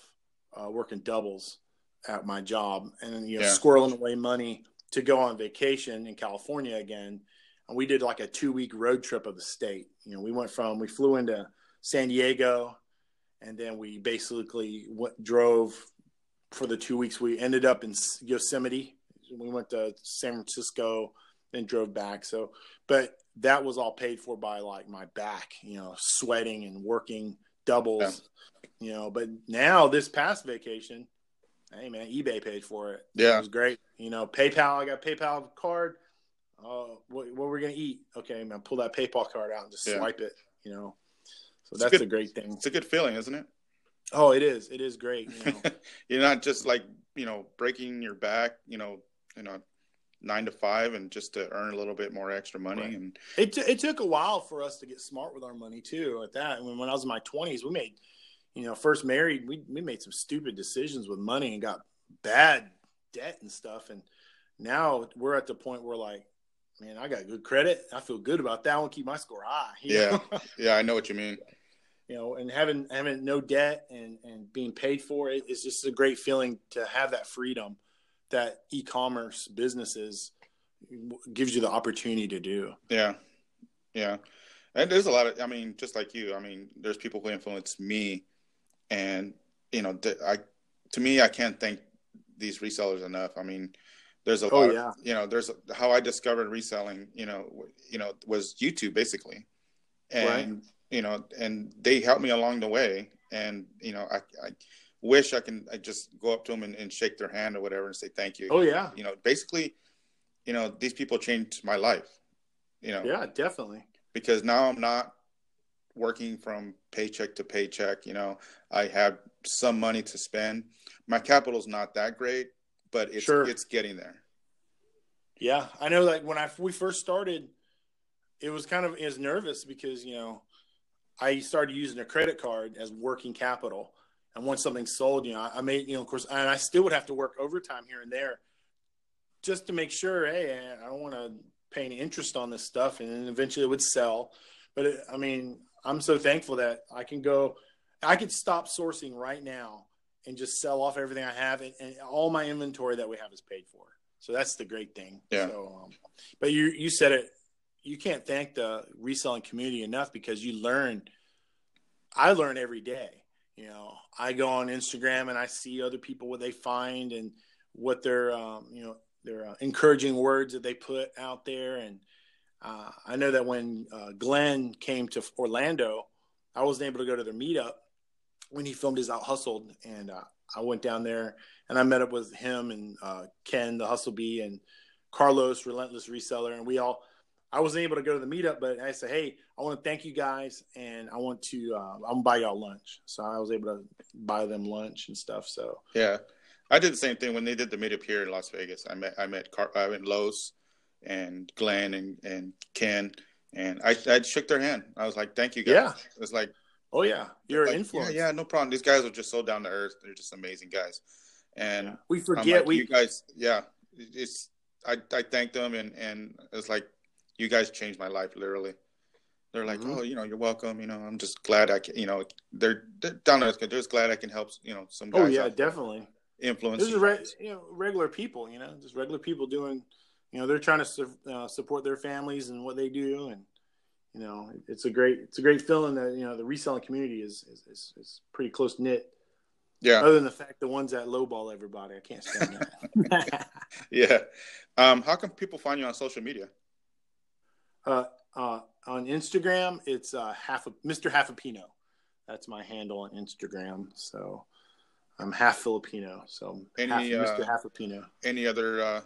uh, working doubles at my job and, you know, yeah. squirreling away money to go on vacation in California again and we did like a two week road trip of the state. You know, we went from we flew into San Diego, and then we basically went, drove for the two weeks. We ended up in Yosemite. We went to San Francisco, and drove back. So, but that was all paid for by like my back, you know, sweating and working doubles, yeah. you know. But now this past vacation, hey man, eBay paid for it. Yeah, it was great. You know, PayPal. I got PayPal card oh, what, what we're gonna eat? Okay, man, pull that PayPal card out and just yeah. swipe it. You know, so it's that's a, good, a, great thing. It's a good feeling, isn't it? Oh, it is. It is great. You know? You're not just like you know breaking your back. You know, you know, nine to five, and just to earn a little bit more extra money. Right. And it t- it took a while for us to get smart with our money too. At that, I mean, when I was in my twenties, we made, you know, first married, we we made some stupid decisions with money and got bad debt and stuff. And now we're at the point where like man, I got good credit. I feel good about that. I want to keep my score high. Yeah, yeah, I know what you mean. You know, and having having no debt and and being paid for it is just a great feeling to have that freedom that e-commerce businesses gives you the opportunity to do. Yeah, yeah, and there's a lot of. I mean, just like you. I mean, there's people who influence me, and you know, I to me, I can't thank these resellers enough. I mean, there's a oh, lot yeah. of, you know there's how i discovered reselling you know you know was youtube basically and right. you know and they helped me along the way and you know i, I wish i can i just go up to them and, and, shake their hand or whatever and say thank you oh yeah you know basically you know these people changed my life you know yeah definitely because now i'm not working from paycheck to paycheck you know i have some money to spend my capital's not that great but it's sure. it's getting there. Yeah, I know. Like when I we first started, it was kind of as nervous because you know I started using a credit card as working capital, and once something sold, you know, I made you know, of course, and I still would have to work overtime here and there just to make sure. Hey, I don't want to pay any interest on this stuff, and then eventually it would sell. But it, I mean, I'm so thankful that I can go. I could stop sourcing right now and just sell off everything I have, and, and, all my inventory that we have is paid for. So that's the great thing. Yeah. So, um, but you you said it. You can't thank the reselling community enough because you learn. I learn every day. You know, I go on Instagram and I see other people what they find and what their um, you know their uh, encouraging words that they put out there. And uh, I know that when uh, Glenn came to Orlando, I wasn't able to go to their meetup when he filmed his Out Hustled, and uh, I went down there and I met up with him and uh, Ken, the Hustle Bee, and Carlos, Relentless Reseller, and we all. I wasn't able to go to the meetup, but I said, "Hey, I want to thank you guys, and I want to uh, I'm gonna buy y'all lunch." So I was able to buy them lunch and stuff. So Yeah, I did the same thing when they did the meetup here in Las Vegas. I met I met Car- I met Los and Glenn and and Ken, and I I shook their hand. I was like, "Thank you guys." Yeah. It's like, oh yeah, you're like, an influence. Yeah, yeah, no problem. These guys are just so down to earth. They're just amazing guys, and We forget like, we you guys. Yeah, it's I I thanked them, and and it's like you guys changed my life literally. They're like, Mhm. oh, you know, you're welcome. You know, I'm just glad I can. You know, they're, they're down there. They're just glad I can help. You know, some guys. Oh yeah, definitely. influence. This is re- you know regular people, you know, just regular people doing, you know, they're trying to su- uh, support their families and what they do, and you know, it's a great it's a great feeling that you know the reselling community is is, is, is pretty close knit. Yeah, Other than the fact the ones that lowball everybody, I can't stand that. yeah. Um, how can people find you on social media? Uh, uh, on Instagram, it's uh, half a Mr. Half a Pino. That's my handle on Instagram. So I'm half Filipino. So Any, half, Mr. uh, Half a Pino. Any other uh,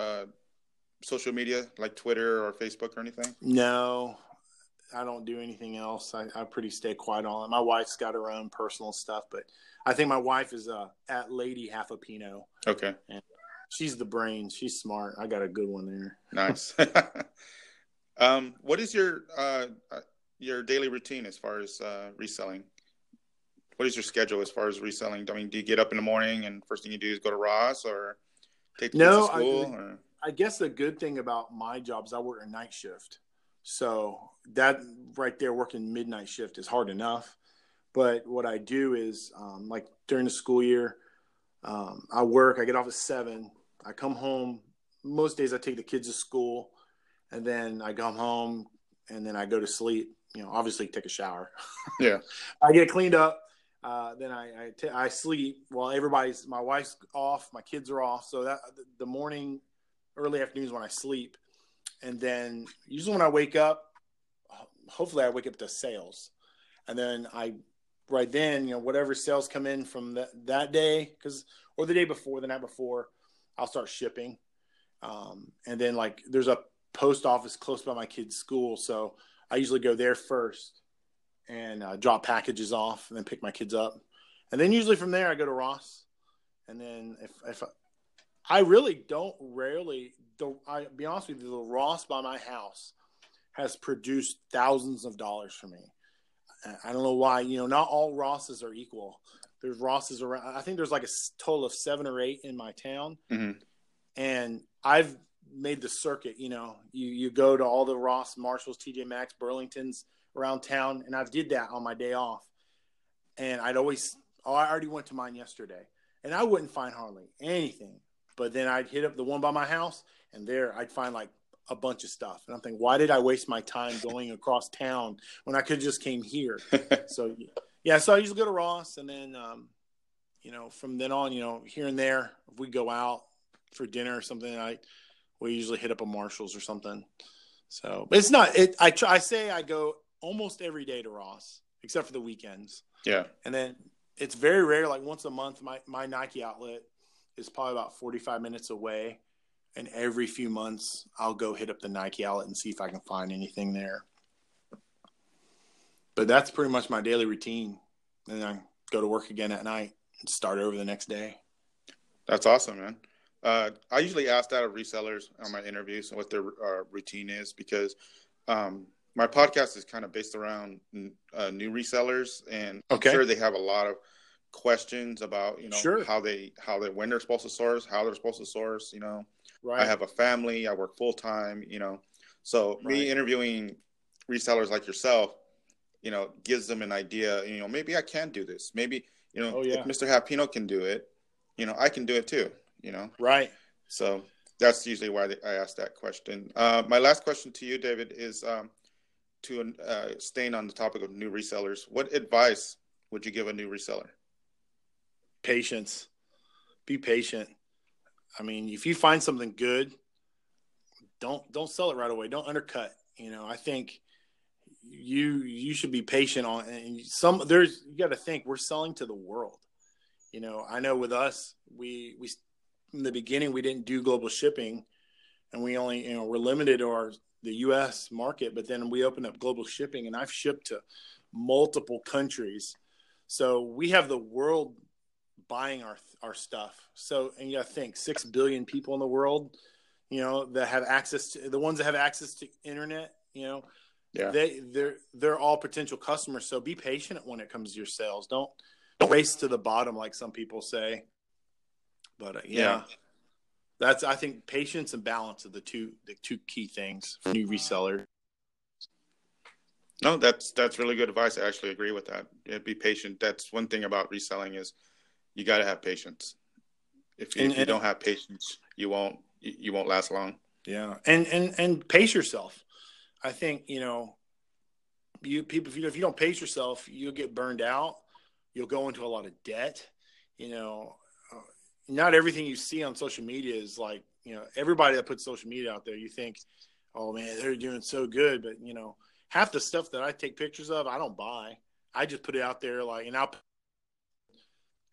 uh, social media like Twitter or Facebook or anything? No, I don't do anything else. I, I pretty stay quiet on it. My wife's got her own personal stuff, but I think my wife is uh, at Lady Half a Pino. Okay, She's the brain. She's smart. I got a good one there. nice. um, what is your uh, uh, your daily routine as far as uh, reselling? What is your schedule as far as reselling? I mean, do you get up in the morning and first thing you do is go to Ross or take the No, kids to I- school? or? I guess the good thing about my job is I work a night shift. So that right there, working midnight shift is hard enough. But what I do is, um, like during the school year, um, I work, I get off at seven, I come home. Most days I take the kids to school and then I come home and then I go to sleep. You know, obviously take a shower. Yeah. I get cleaned up. Uh, then I I, t- I sleep while everybody's my wife's off, my kids are off. So that the morning, early afternoons when I sleep, and then usually when I wake up, hopefully I wake up to sales, and then I right then you know whatever sales come in from that that day because or the day before the night before, I'll start shipping, um, and then like there's a post office close by my kid's school, so I usually go there first and uh, drop packages off and then pick my kids up. And then usually from there, I go to Ross. And then if, if I, I really don't rarely, the, I be honest with you, the Ross by my house has produced thousands of dollars for me. I don't know why, you know, not all Rosses are equal. There's Rosses around, I think there's like a total of seven or eight in my town. Mhm. And I've made the circuit, you know, you, you go to all the Ross, Marshalls, TJ Maxx, Burlington's, around town and I've did that on my day off. And I'd always oh I already went to mine yesterday. And I wouldn't find hardly anything. But then I'd hit up the one by my house and there I'd find like a bunch of stuff. And I'm thinking, why did I waste my time going across town when I could just came here? so yeah, so I usually go to Ross and then um, you know, from then on, you know, here and there, if we go out for dinner or something, I we usually hit up a Marshalls or something. So, but it's not. It. I try. I say I go almost every day to Ross, except for the weekends, yeah. and then it's very rare. Like once a month, my my Nike outlet is probably about forty five minutes away, and every few months I'll go hit up the Nike outlet and see if I can find anything there. But that's pretty much my daily routine, and then I go to work again at night and start over the next day. That's awesome, man. Uh, I usually ask that of resellers on my interviews what their uh, routine is because um, my podcast is kind of based around uh, new resellers, and Okay. I'm sure they have a lot of questions about you know Sure. how they how they when they're supposed to source, how they're supposed to source. You know, Right. I have a family, I work full time. You know, so Right. me interviewing resellers like yourself, you know, gives them an idea. You know, maybe I can do this. Maybe you know, Oh, yeah. if Mr. Hapino can do it, you know, I can do it too. You know. right. So that's usually why I ask that question. Uh, my last question to you, David, is um, to uh, staying on the topic of new resellers. What advice would you give a new reseller? patience be patient i mean if you find something good don't don't sell it right away. Don't undercut you know. I think you you should be patient on and some there's you got to think we're selling to the world. You know i know with us we we in the beginning we didn't do global shipping and we only you know we're limited to our the U.S. market, but then we opened up global shipping, and I've shipped to multiple countries, so we have the world buying our our stuff. So and you got to think six billion people in the world, you know, that have access to the ones that have access to internet, you know, Yeah. they they're they're all potential customers. So be patient when it comes to your sales. Don't race to the bottom like some people say. But uh, yeah, Yeah. that's I think patience and balance are the two the two key things for new reseller. No, that's that's really good advice. I actually agree with that. Yeah, be patient. That's one thing about reselling is you got to have patience. If you, And- if you and- don't have patience, you won't you, you won't last long. Yeah, and and and pace yourself. I think you know, you people if you if you don't pace yourself, you'll get burned out. You'll go into a lot of debt. You know, uh, not everything you see on social media is like you know everybody that puts social media out there. You think, oh man, they're doing so good, but you know, half the stuff that I take pictures of, I don't buy. I just put it out there like, and I'll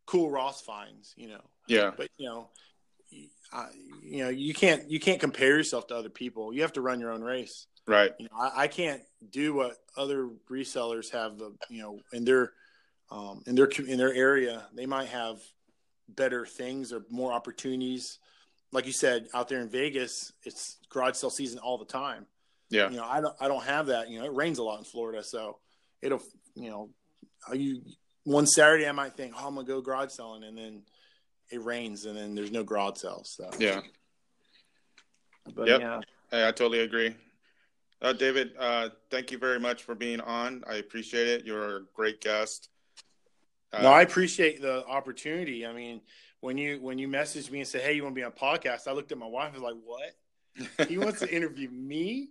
cool Ross finds. You know, Yeah, but you know I, you know you can't you can't compare yourself to other people. You have to run your own race. Right. you know i, I can't do what other resellers have the you know in their um, in their in their area. They might have better things or more opportunities. Like you said out there in vegas it's garage sale season all the time. Yeah, you know i don't i don't have that. You know it rains a lot in florida so it'll you know you one saturday i might think oh i'm gonna go garage selling and then it rains and then there's no garage sales so yeah. but Yep. yeah hey, I totally agree. Uh, David, uh, thank you very much for being on. I appreciate it. You're a great guest. Uh, no i appreciate the opportunity i mean when you when you messaged me and said hey you want to be on a podcast i looked at my wife and was like what he wants to interview me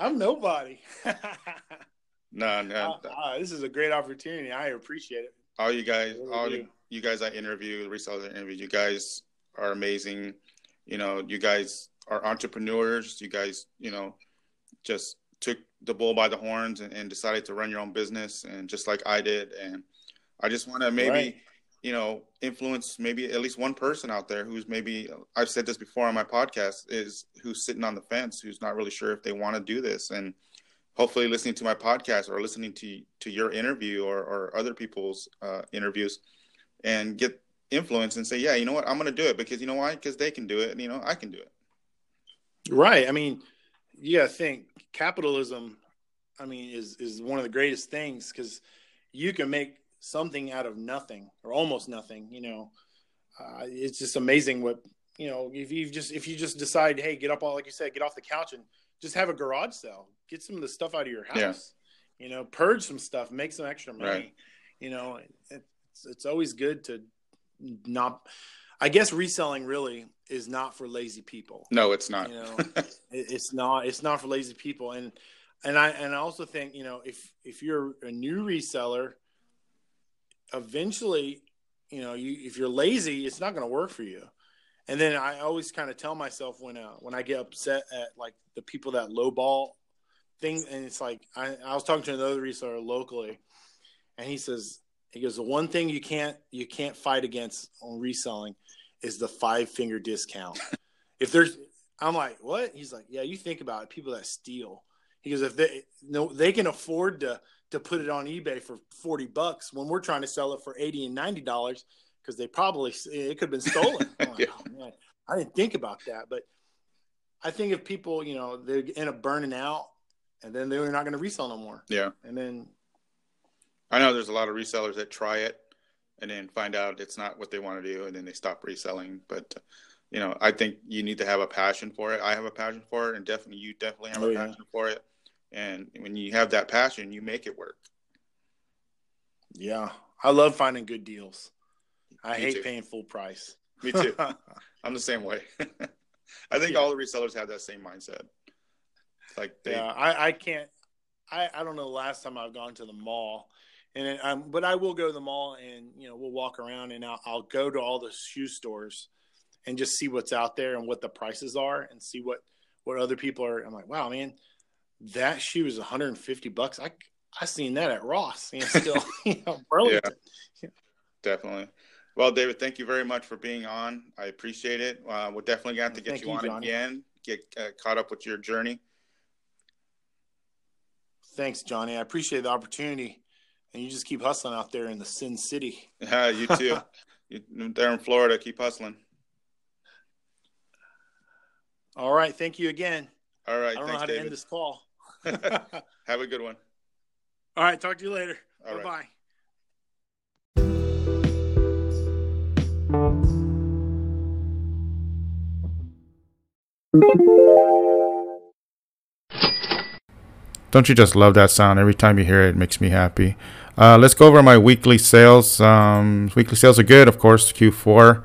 i'm nobody no, no. Ah, ah, this is a great opportunity i appreciate it all you guys, really all do. you guys I interview, the resellers I interview, you guys are amazing. You know, you guys are entrepreneurs. You guys, you know, just took the bull by the horns and, and decided to run your own business, and just like I did. And I just want to maybe, Right. you know, influence maybe at least one person out there who's maybe I've said this before on my podcast is who's sitting on the fence, who's not really sure if they want to do this, and hopefully listening to my podcast or listening to to your interview or, or other people's uh, interviews and get influence and say yeah you know what i'm going to do it because you know why because they can do it and you know i can do it Right. I mean, got to think capitalism. I mean, is is one of the greatest things because you can make something out of nothing or almost nothing. You know, uh, it's just amazing what you know. If you just if you just decide, hey, get up all like you said, get off the couch and just have a garage sale, get some of the stuff out of your house. Yeah. You know, purge some stuff, make some extra money. Right. You know, it's it's always good to not. I guess reselling really is not for lazy people no it's not You know, it- it's not it's not for lazy people and and i and i also think you know if if you're a new reseller eventually you know you if you're lazy it's not going to work for you and then i always kind of tell myself when uh, when i get upset at like the people that lowball things and it's like I, I was talking to another reseller locally and he says he goes the one thing you can't you can't fight against on reselling is the five finger discount. If there's i'm like what? He's like yeah you think about it people that steal. He goes if they no they can afford to to put it on ebay for 40 bucks when we're trying to sell it for 80 and 90 dollars because they probably it could have been stolen. Like, Yeah. oh, man, i didn't think about that. But i think if people you know they end up burning out and then they're not going to resell no more. Yeah. And then i know there's a lot of resellers that try it and then find out it's not what they want to do and then they stop reselling. But you know i think you need to have a passion for it. I have a passion for it and definitely you definitely have Oh, a yeah. passion for it. And when you have that passion you make it work. Yeah. I love finding good deals. I Me hate too. paying full price. Me too. I'm the same way. I think Yeah. all the resellers have that same mindset like they yeah, I, I can't. I, I don't know the last time I've gone to the mall, and it, um, but I will go to the mall and you know we'll walk around and I'll, I'll go to all the shoe stores and just see what's out there and what the prices are and see what what other people are. I'm like, wow, man, that shoe is 150 bucks. I I seen that at Ross. Know, still, you know, Burlington. Definitely. Well, David, thank you very much for being on. I appreciate it. Uh, we're definitely going to have to get Thank you, you, on Johnny. again. get uh, caught up with your journey. Thanks, Johnny. I appreciate the opportunity, and you just keep hustling out there in the Sin City. Yeah, you too. you, there in Florida, keep hustling. All right, thank you again. All right, I don't thanks, know how David. to end this call. Have a good one. All right, talk to you later. All bye right. bye. Don't you just love that sound? Every time you hear it, it makes me happy. Uh, let's go over my weekly sales. Um, weekly sales are good, of course, Q4.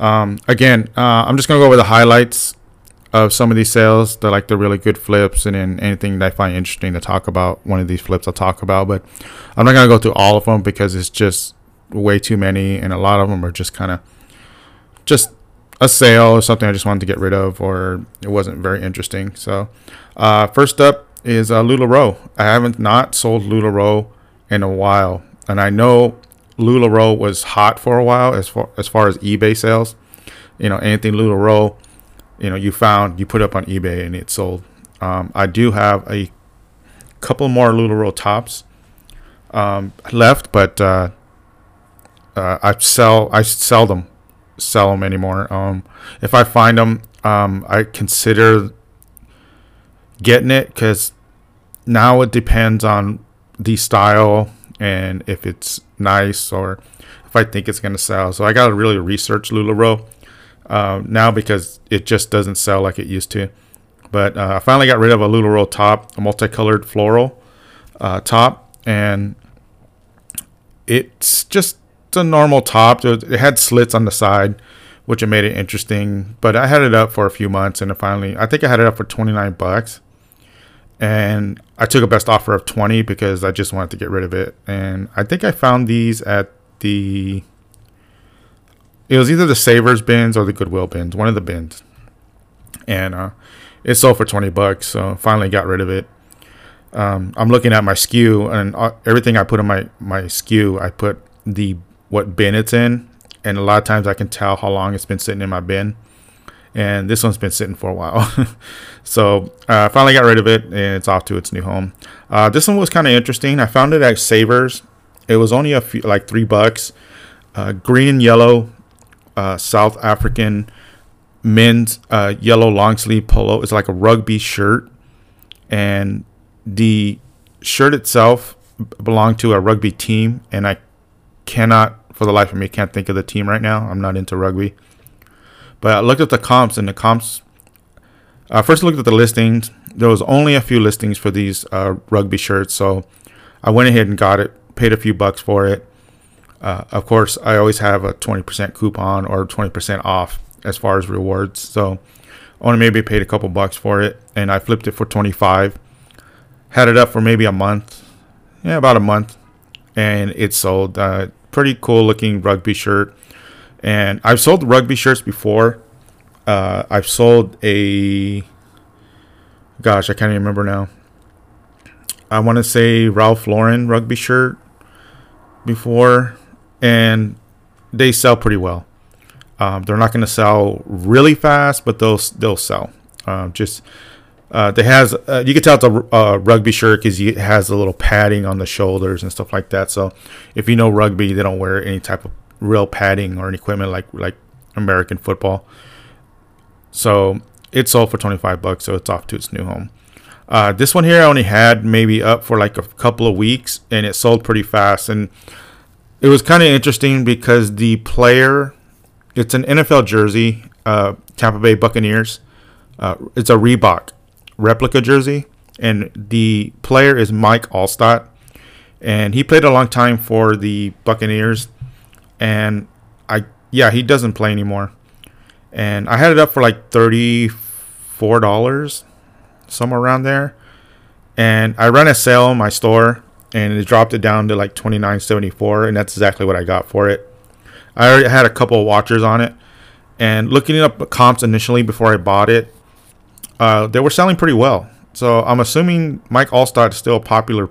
Um, again, uh, I'm just going to go over the highlights of some of these sales. They're like the really good flips, and then anything that I find interesting to talk about. One of these flips I'll talk about, but I'm not going to go through all of them because it's just way too many, and a lot of them are just kind of just a sale or something I just wanted to get rid of, or it wasn't very interesting. So, uh, first up is uh, LuLaRoe. I haven't not sold LuLaRoe in a while, and I know LuLaRoe was hot for a while as far as far as eBay sales. You know, anything LuLaRoe, you know, you found you put up on eBay and it sold. Um, I do have a couple more LuLaRoe tops um, left, but uh, uh, I sell I sell them sell them anymore. Um, if I find them, um, I consider getting it because now it depends on the style and if it's nice or if I think it's gonna sell. So I gotta really research Lularoe uh, now because it just doesn't sell like it used to. But uh, I finally got rid of a Lularoe top, a multicolored floral uh, top, and it's just a normal top. It had slits on the side, which it made it interesting. But I had it up for a few months, and finally, I think I had it up for twenty nine bucks, and I took a best offer of twenty because I just wanted to get rid of it. And I think I found these at the. It was either the Savers bins or the Goodwill bins, one of the bins, and uh, it sold for twenty bucks. So finally got rid of it. Um, I'm looking at my SKU and uh, everything I put in my my SKU, I put the what bin it's in, and a lot of times I can tell how long it's been sitting in my bin. And this one's been sitting for a while, so I uh, finally got rid of it, and it's off to its new home. Uh, this one was kind of interesting. I found it at Savers. It was only a few, like three bucks. Uh, green and yellow, uh, South African men's uh, yellow long sleeve polo. It's like a rugby shirt, and the shirt itself belonged to a rugby team, and I cannot, for the life of me, can't think of the team right now. I'm not into rugby. But I looked at the comps, and the comps. I first looked at the listings. There was only a few listings for these uh, rugby shirts, so I went ahead and got it. Paid a few bucks for it. Uh, of course, I always have a 20% coupon or 20% off as far as rewards. So, only maybe paid a couple bucks for it, and I flipped it for 25. Had it up for maybe a month, yeah, about a month, and it sold. Uh, pretty cool looking rugby shirt. And I've sold rugby shirts before. Uh, I've sold a, gosh, I can't even remember now. I want to say Ralph Lauren rugby shirt before, and they sell pretty well. Um, they're not going to sell really fast, but they'll they'll sell. Um, just uh, they has uh, you can tell it's a uh, rugby shirt because it has a little padding on the shoulders and stuff like that. So if you know rugby, they don't wear any type of real padding or any equipment like like American football. So it sold for twenty five bucks, so it's off to its new home. Uh, this one here I only had maybe up for like a couple of weeks, and it sold pretty fast. And it was kind of interesting because the player, it's an NFL jersey, uh, Tampa Bay Buccaneers. Uh, it's a Reebok replica jersey, and the player is Mike Alstott, and he played a long time for the Buccaneers, and I yeah he doesn't play anymore, and I had it up for like thirty four dollars, somewhere around there, and I ran a sale in my store, and it dropped it down to like twenty nine seventy four, and that's exactly what I got for it. I already had a couple of watchers on it, and looking up comps initially before I bought it, uh, they were selling pretty well. So I'm assuming Mike Alstott is still a popular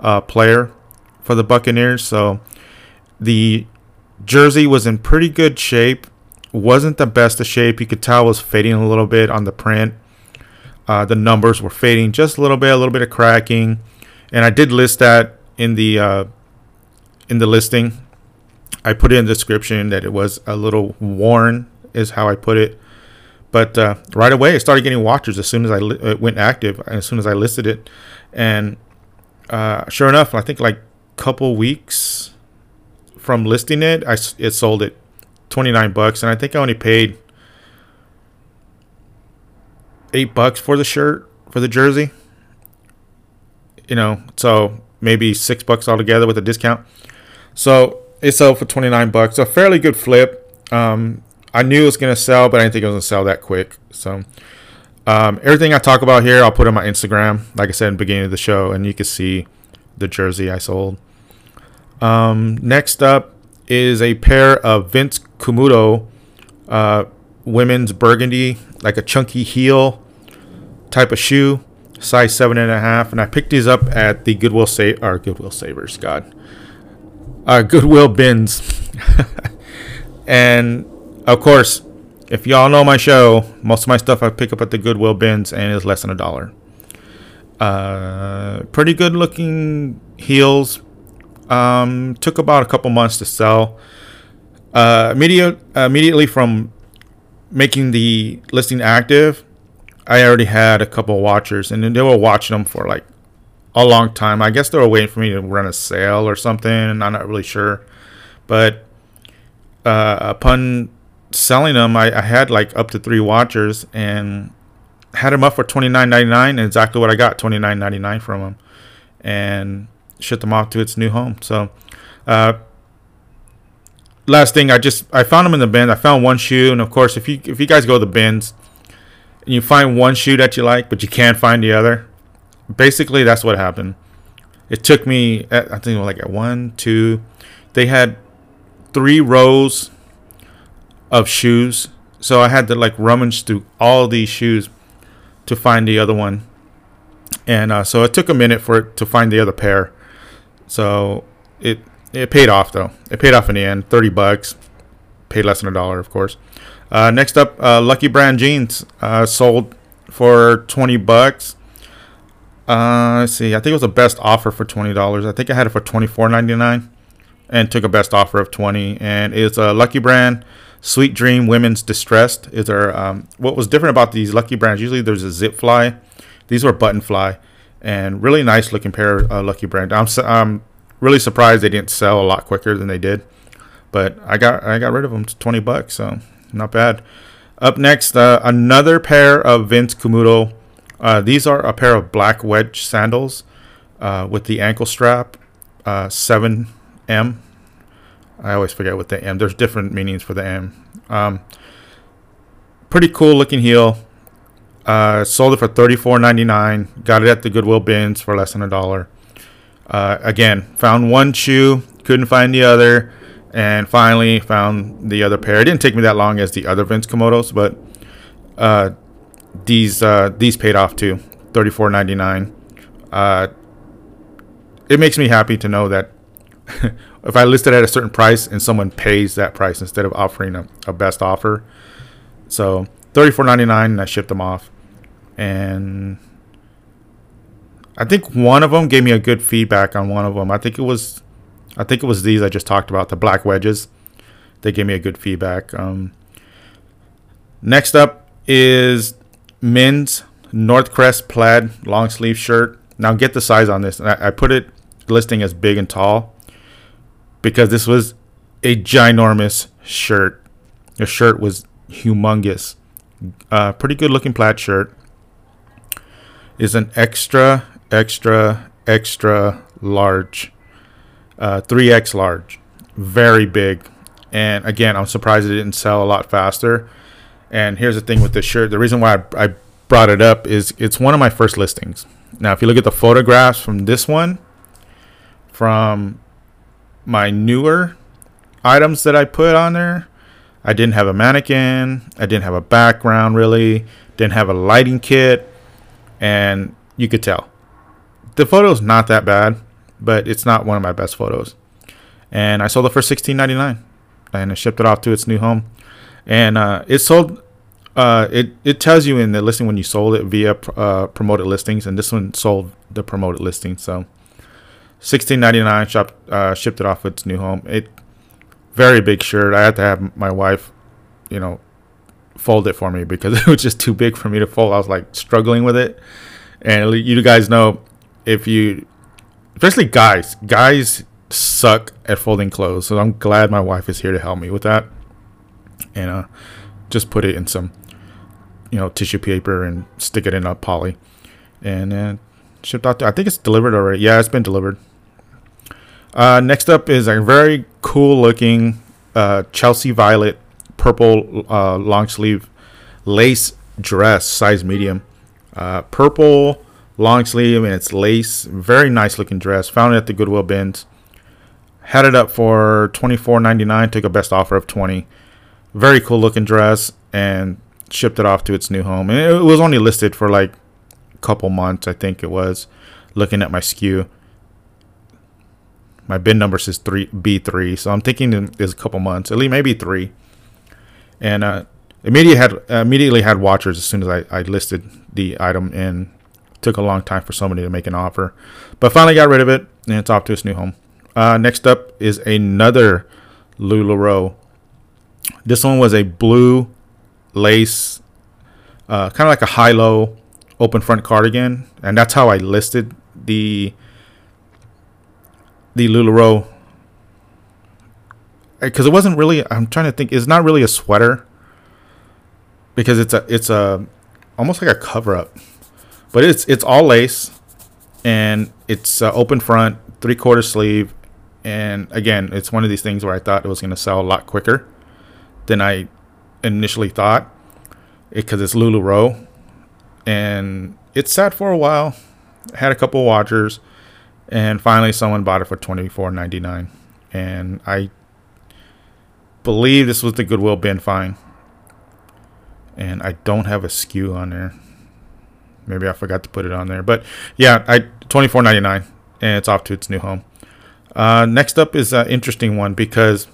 uh, player for the Buccaneers. So the jersey was in pretty good shape wasn't the best of shape. You could tell it was fading a little bit on the print. Uh, the numbers were fading just a little bit, a little bit of cracking, and I did list that in the uh, in the listing. I put it in the description that it was a little worn, is how I put it. But uh, right away, I started getting watchers as soon as I li- it went active, as soon as I listed it, and uh, sure enough, I think like couple weeks from listing it, I it sold it 29 bucks, and I think I only paid eight bucks for the shirt for the jersey. You know, so maybe six bucks altogether with a discount. So it sold for 29 bucks. A fairly good flip. Um, I knew it was gonna sell, but I didn't think it was gonna sell that quick. So um, everything I talk about here, I'll put on my Instagram, like I said in the beginning of the show, and you can see the jersey I sold. Um, next up is a pair of Vince Camuto uh, women's burgundy, like a chunky heel type of shoe, size seven and a half, and I picked these up at the Goodwill Sa- or Goodwill Savers, God, uh, Goodwill bins, and of course, if y'all know my show, most of my stuff I pick up at the Goodwill bins, and it's less than a dollar. Uh, pretty good looking heels. Um, took about a couple months to sell. Uh, immediate, immediately from making the listing active, I already had a couple watchers, and they were watching them for like a long time. I guess they were waiting for me to run a sale or something. I'm not really sure, but uh, upon selling them, I, I had like up to three watchers and had them up for twenty nine ninety nine, and exactly what I got twenty nine ninety nine from them, and shipped them off to its new home. So, uh, last thing, I just I found them in the bin. I found one shoe, and of course, if you if you guys go to the bins and you find one shoe that you like, but you can't find the other, basically that's what happened. It took me, at, I think like at one, two, they had three rows of shoes, so I had to like rummage through all these shoes to find the other one, and uh, so it took a minute for it to find the other pair. So it it paid off though. It paid off in the end. Thirty bucks. Paid less than a dollar, of course. Uh, next up, uh, Lucky Brand jeans uh, sold for twenty bucks. Uh, let's see. I think it was the best offer for twenty dollars. I think I had it for twenty four ninety nine, and took a best offer of twenty. And it's a Lucky Brand Sweet Dream Women's Distressed. Is there? Um, what was different about these Lucky Brands? Usually there's a zip fly. These were button fly, and really nice looking pair of uh, Lucky Brand. I'm su- I'm really surprised they didn't sell a lot quicker than they did, but I got I got rid of them. It's twenty bucks, so not bad. Up next, uh, another pair of Vince Camuto. Uh, these are a pair of black wedge sandals uh, with the ankle strap, uh, 7M. I always forget what the M. There's different meanings for the M. Um, pretty cool looking heel. Uh, sold it for thirty-four ninety-nine. Got it at the Goodwill bins for less than a dollar. Uh, again, found one shoe, couldn't find the other, and finally found the other pair. It didn't take me that long as the other Vince Camutos, but uh, these uh, these paid off too. Thirty-four ninety-nine. Uh, it makes me happy to know that if I list it at a certain price and someone pays that price instead of offering a, a best offer. So thirty-four ninety-nine, and I shipped them off, and I think one of them gave me a good feedback on one of them. I think it was, I think it was these I just talked about, the black wedges. They gave me a good feedback. Um, next up is men's Northcrest plaid long sleeve shirt. Now get the size on this. I, I put it listing as big and tall because this was a ginormous shirt. The shirt was humongous. Uh, pretty good looking plaid shirt. Is an extra, extra, extra large. Uh, 3x large. Very big. And again, I'm surprised it didn't sell a lot faster. And here's the thing with this shirt. The reason why I, I brought it up is it's one of my first listings. Now, if you look at the photographs from this one, from my newer items that I put on there, I didn't have a mannequin. I didn't have a background really. Didn't have a lighting kit, and you could tell the photo's not that bad, but it's not one of my best photos. And I sold it for sixteen ninety nine, and I shipped it off to its new home. and uh, it sold. Uh, it it tells you in the listing when you sold it via uh, promoted listings, and this one sold the promoted listing. So, sixteen ninety nine. Shop uh, shipped it off its new home. It very big shirt. I had to have my wife, you know, fold it for me because it was just too big for me to fold. I was like struggling with it. And you guys know if you, especially guys, guys suck at folding clothes. So I'm glad my wife is here to help me with that. And uh, just put it in some, you know, tissue paper and stick it in a poly. And then shipped out. To, I think it's delivered already. Yeah, it's been delivered. Uh, next up is a very cool looking uh, Chelsea Violet purple uh, long sleeve lace dress, size medium. Uh, purple long sleeve and it's lace. Very nice looking dress. Found it at the Goodwill bins. Had it up for twenty four ninety nine. Took a best offer of twenty. Very cool looking dress and shipped it off to its new home. And it was only listed for like a couple months, I think it was. Looking at my SKU, my bin number says three B three, so I'm thinking it's a couple months, at least maybe three and uh, immediately had immediately had watchers as soon as I, I listed the item and took a long time for somebody to make an offer. But finally got rid of it and it's off to its new home. Uh, next up is another LuLaRoe. This one was a blue lace uh, kind of like a high-low open front cardigan. And that's how I listed the the LuLaRoe because it wasn't really. I'm trying to think. It's not really a sweater because it's a it's a almost like a cover up, but it's it's all lace and it's uh, open front, three quarter sleeve, and again, it's one of these things where I thought it was going to sell a lot quicker than I initially thought because it, it's LuLaRoe, and it sat for a while. Had a couple watchers, and finally someone bought it for twenty four ninety nine, and I believe this was the Goodwill bin fine. And I don't have a SKU on there. Maybe I forgot to put it on there. But yeah, I twenty four ninety nine, and it's off to its new home. Uh, next up is an interesting one because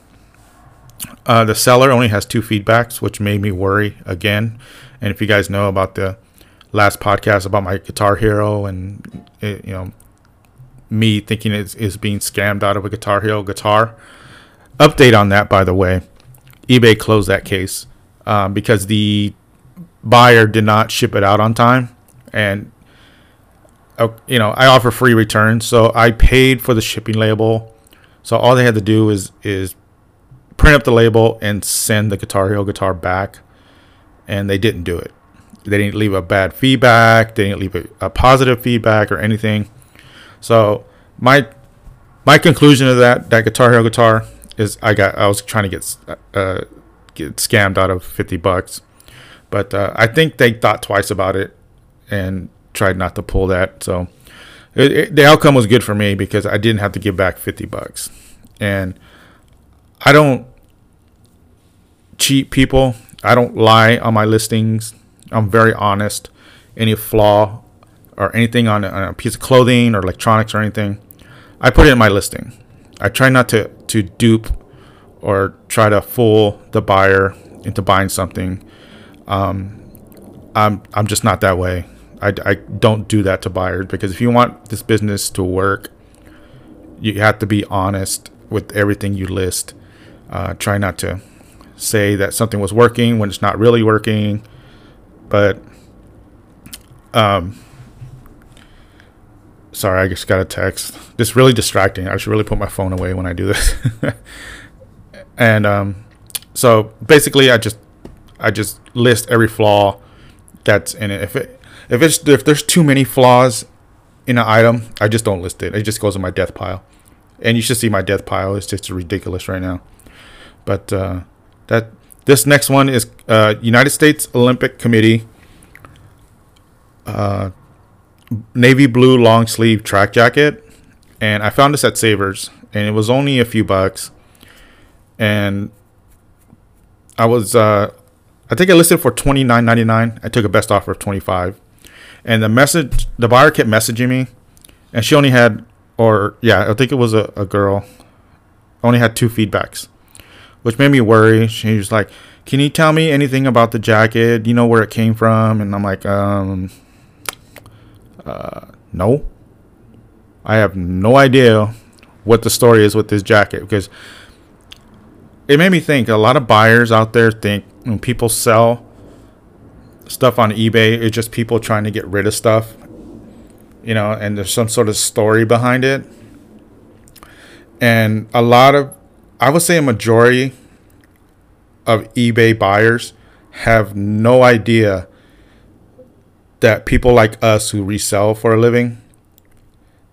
uh, the seller only has two feedbacks, which made me worry again. And if you guys know about the last podcast about my Guitar Hero and it, you know me thinking it is being scammed out of a Guitar Hero guitar, update on that, by the way, eBay closed that case um, because the buyer did not ship it out on time, and uh, you know I offer free returns, so I paid for the shipping label. So all they had to do is is print up the label and send the Guitar Hero guitar back, and they didn't do it. They didn't leave a bad feedback. They didn't leave a, a positive feedback or anything. So my my conclusion of that that Guitar Hero guitar is I got I was trying to get uh, get scammed out of fifty bucks, but uh, I think they thought twice about it and tried not to pull that. So it, it, the outcome was good for me because I didn't have to give back fifty bucks, and I don't cheat people. I don't lie on my listings. I'm very honest. Any flaw or anything on a, on a piece of clothing or electronics or anything, I put it in my listing. I try not to to dupe or try to fool the buyer into buying something. Um, I'm I'm just not that way. I, I don't do that to buyers because if you want this business to work, you have to be honest with everything you list. Uh, try not to say that something was working when it's not really working. But um, Sorry, I just got a text. This really distracting. I should really put my phone away when I do this. and um, so basically, I just I just list every flaw that's in it. If it if it's if there's too many flaws in an item, I just don't list it. It just goes in my death pile. And you should see my death pile. It's just ridiculous right now. But uh, that this next one is uh, United States Olympic Committee. Uh, navy blue long sleeve track jacket, and I found this at Savers, and it was only a few bucks, and I was uh, I think I listed for twenty nine ninety nine. I took a best offer of twenty five, and the message the buyer kept messaging me, and she only had or yeah I think it was a, a girl, only had two feedbacks. which made me worry. She was like, "Can you tell me anything about the jacket? You know where it came from?" And I'm like, "Um, uh, no. I have no idea what the story is with this jacket because it made me think. A lot of buyers out there think when people sell stuff on eBay, it's just people trying to get rid of stuff, you know, and there's some sort of story behind it." And a lot of, I would say, a majority of eBay buyers have no idea that people like us who resell for a living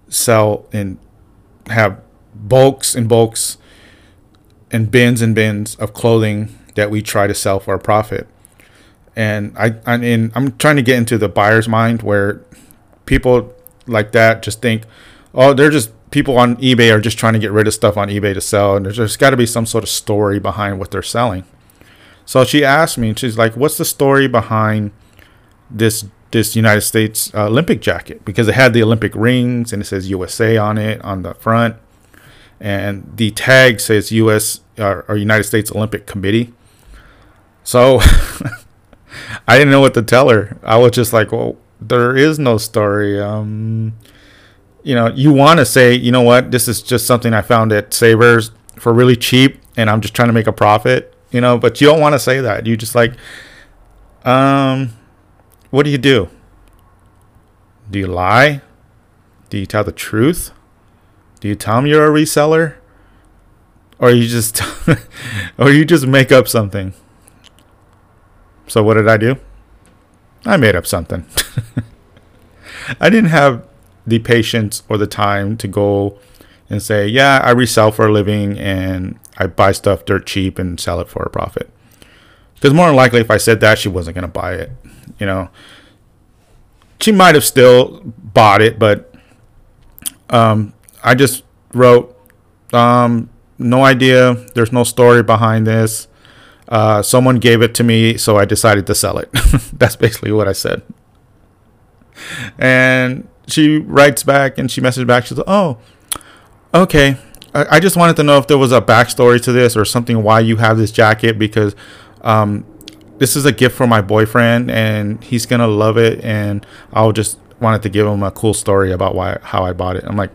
sell and have bulks and bulks and bins and bins of clothing that we try to sell for a profit. And I, I mean, I'm trying to get into the buyer's mind where people like that just think, oh, they're just people on eBay are just trying to get rid of stuff on eBay to sell, and there's, there's got to be some sort of story behind what they're selling. So she asked me, and she's like, "What's the story behind this this United States uh, Olympic jacket? Because it had the Olympic rings and it says USA on it on the front, and the tag says U.S. Uh, or United States Olympic Committee." So I didn't know what to tell her. I was just like, "Well, there is no story." Um, you know, you want to say, you know what, this is just something I found at Savers for really cheap, and I'm just trying to make a profit you know, but you don't want to say that. You just like, um, what do you do? Do you lie? Do you tell the truth? Do you tell them you're a reseller? Or you just, or you just make up something? So what did I do? I made up something. I didn't have the patience or the time to go and say, yeah, I resell for a living and I buy stuff dirt cheap and sell it for a profit. Because more than likely, if I said that, she wasn't going to buy it. You know, she might have still bought it, but um, I just wrote, um, no idea. There's no story behind this. Uh, someone gave it to me, so I decided to sell it. That's basically what I said. And she writes back and she messages back. She's like, oh, Okay. I, I just wanted to know if there was a backstory to this or something why you have this jacket because um, this is a gift for my boyfriend and he's gonna love it and I'll just wanted to give him a cool story about why how I bought it. I'm like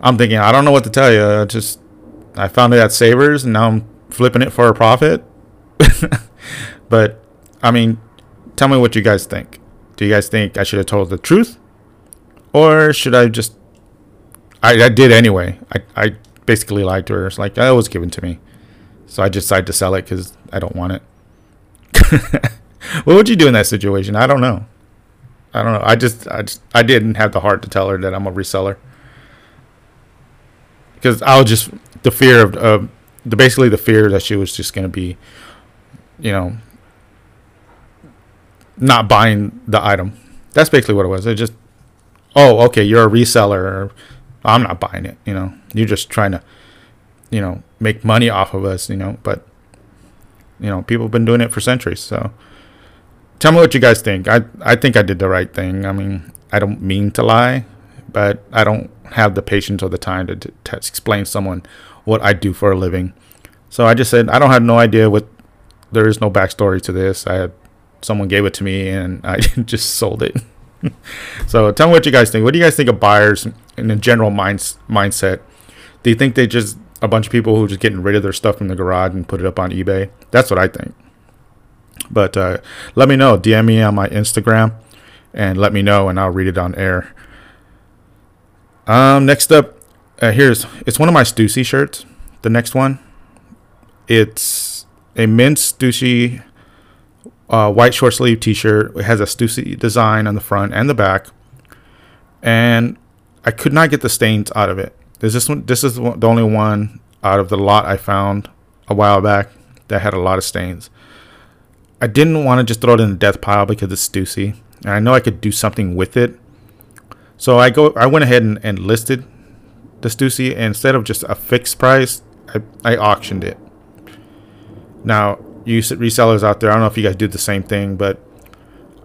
I'm thinking I don't know what to tell you. I just I found it at Savers and now I'm flipping it for a profit. but I mean, tell me what you guys think. Do you guys think I should have told the truth? Or should I just I, I did anyway. I, I basically lied to her. It's like, it was given to me. So I decided to sell it because I don't want it. what would you do in that situation? I don't know. I don't know. I just, I just, I didn't have the heart to tell her that I'm a reseller because I was just the fear of, the basically the fear that she was just gonna be, you know, not buying the item. That's basically what it was. It just, oh, okay, you're a reseller. I'm not buying it. You know, you're just trying to, you know, make money off of us. You know, but you know, people have been doing it for centuries. So, tell me what you guys think. I I think I did the right thing. I mean, I don't mean to lie, but I don't have the patience or the time to, to, explain someone what I do for a living. So I just said I don't have no idea what. There is no backstory to this. I had someone gave it to me and I just sold it. so tell me what you guys think. What do you guys think of buyers in a general minds, mindset? Do you think they just a bunch of people who are just getting rid of their stuff from the garage and put it up on eBay? That's what I think. But uh, let me know. DM me on my Instagram and let me know, and I'll read it on air. Um, next up, uh, here's it's one of my Stussy shirts. The next one, it's a mint Stussy uh, white short sleeve T-shirt. It has a Stussy design on the front and the back, and I could not get the stains out of it. This one. This is the only one out of the lot I found a while back that had a lot of stains. I didn't want to just throw it in the death pile because it's Stussy, and I know I could do something with it. So I go. I went ahead and, and listed the Stussy, and instead of just a fixed price, I, I auctioned it. Now you resellers out there. I don't know if you guys do the same thing, but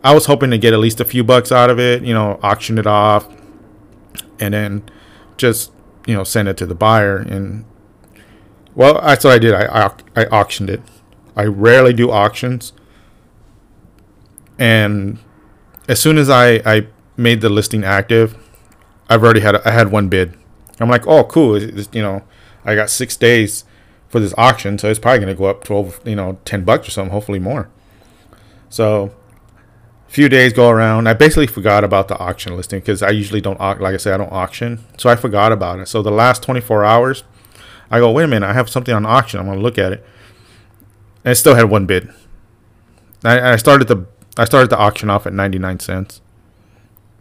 I was hoping to get at least a few bucks out of it. You know, auction it off, and then just you know send it to the buyer. And Well, that's what I did. I, I I auctioned it. I rarely do auctions, and as soon as I I made the listing active, I've already had I had one bid. I'm like, oh, cool. It's, you know, I got six days for this auction, so it's probably gonna go up twelve, you know, ten bucks or something, hopefully more. So, few days go around. I basically forgot about the auction listing because I usually don't, like I said, I don't auction, so I forgot about it. So the last 24 hours, I go, wait a minute, I have something on auction. I'm gonna look at it, and it still had one bid. I, I started the I started the auction off at 99 cents,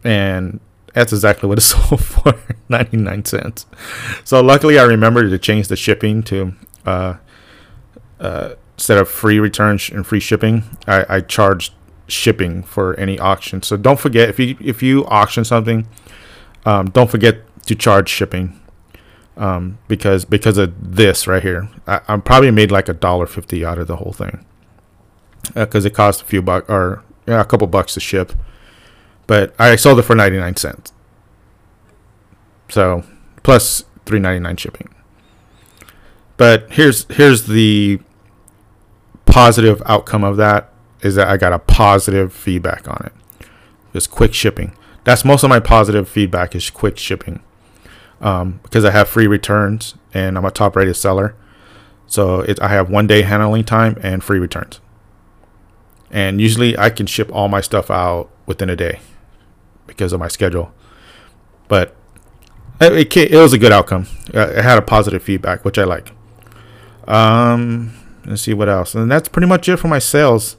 and that's exactly what it sold for 99 cents. So luckily, I remembered to change the shipping to uh, uh, instead of free returns and free shipping, I, I charged shipping for any auction. So don't forget if you if you auction something, um, don't forget to charge shipping um, because because of this right here. I, I probably made like a dollar fifty out of the whole thing because uh, it cost a few bucks or yeah, a couple bucks to ship, but I sold it for ninety nine cents. So plus three ninety nine shipping. But here's here's the positive outcome of that is that I got a positive feedback on it. Just quick shipping. That's most of my positive feedback is quick shipping um, because I have free returns and I'm a top rated seller. So it, I have one day handling time and free returns. And usually I can ship all my stuff out within a day because of my schedule. But it, it, it was a good outcome. It had a positive feedback, which I like. Um, let's see what else. And that's pretty much it for my sales.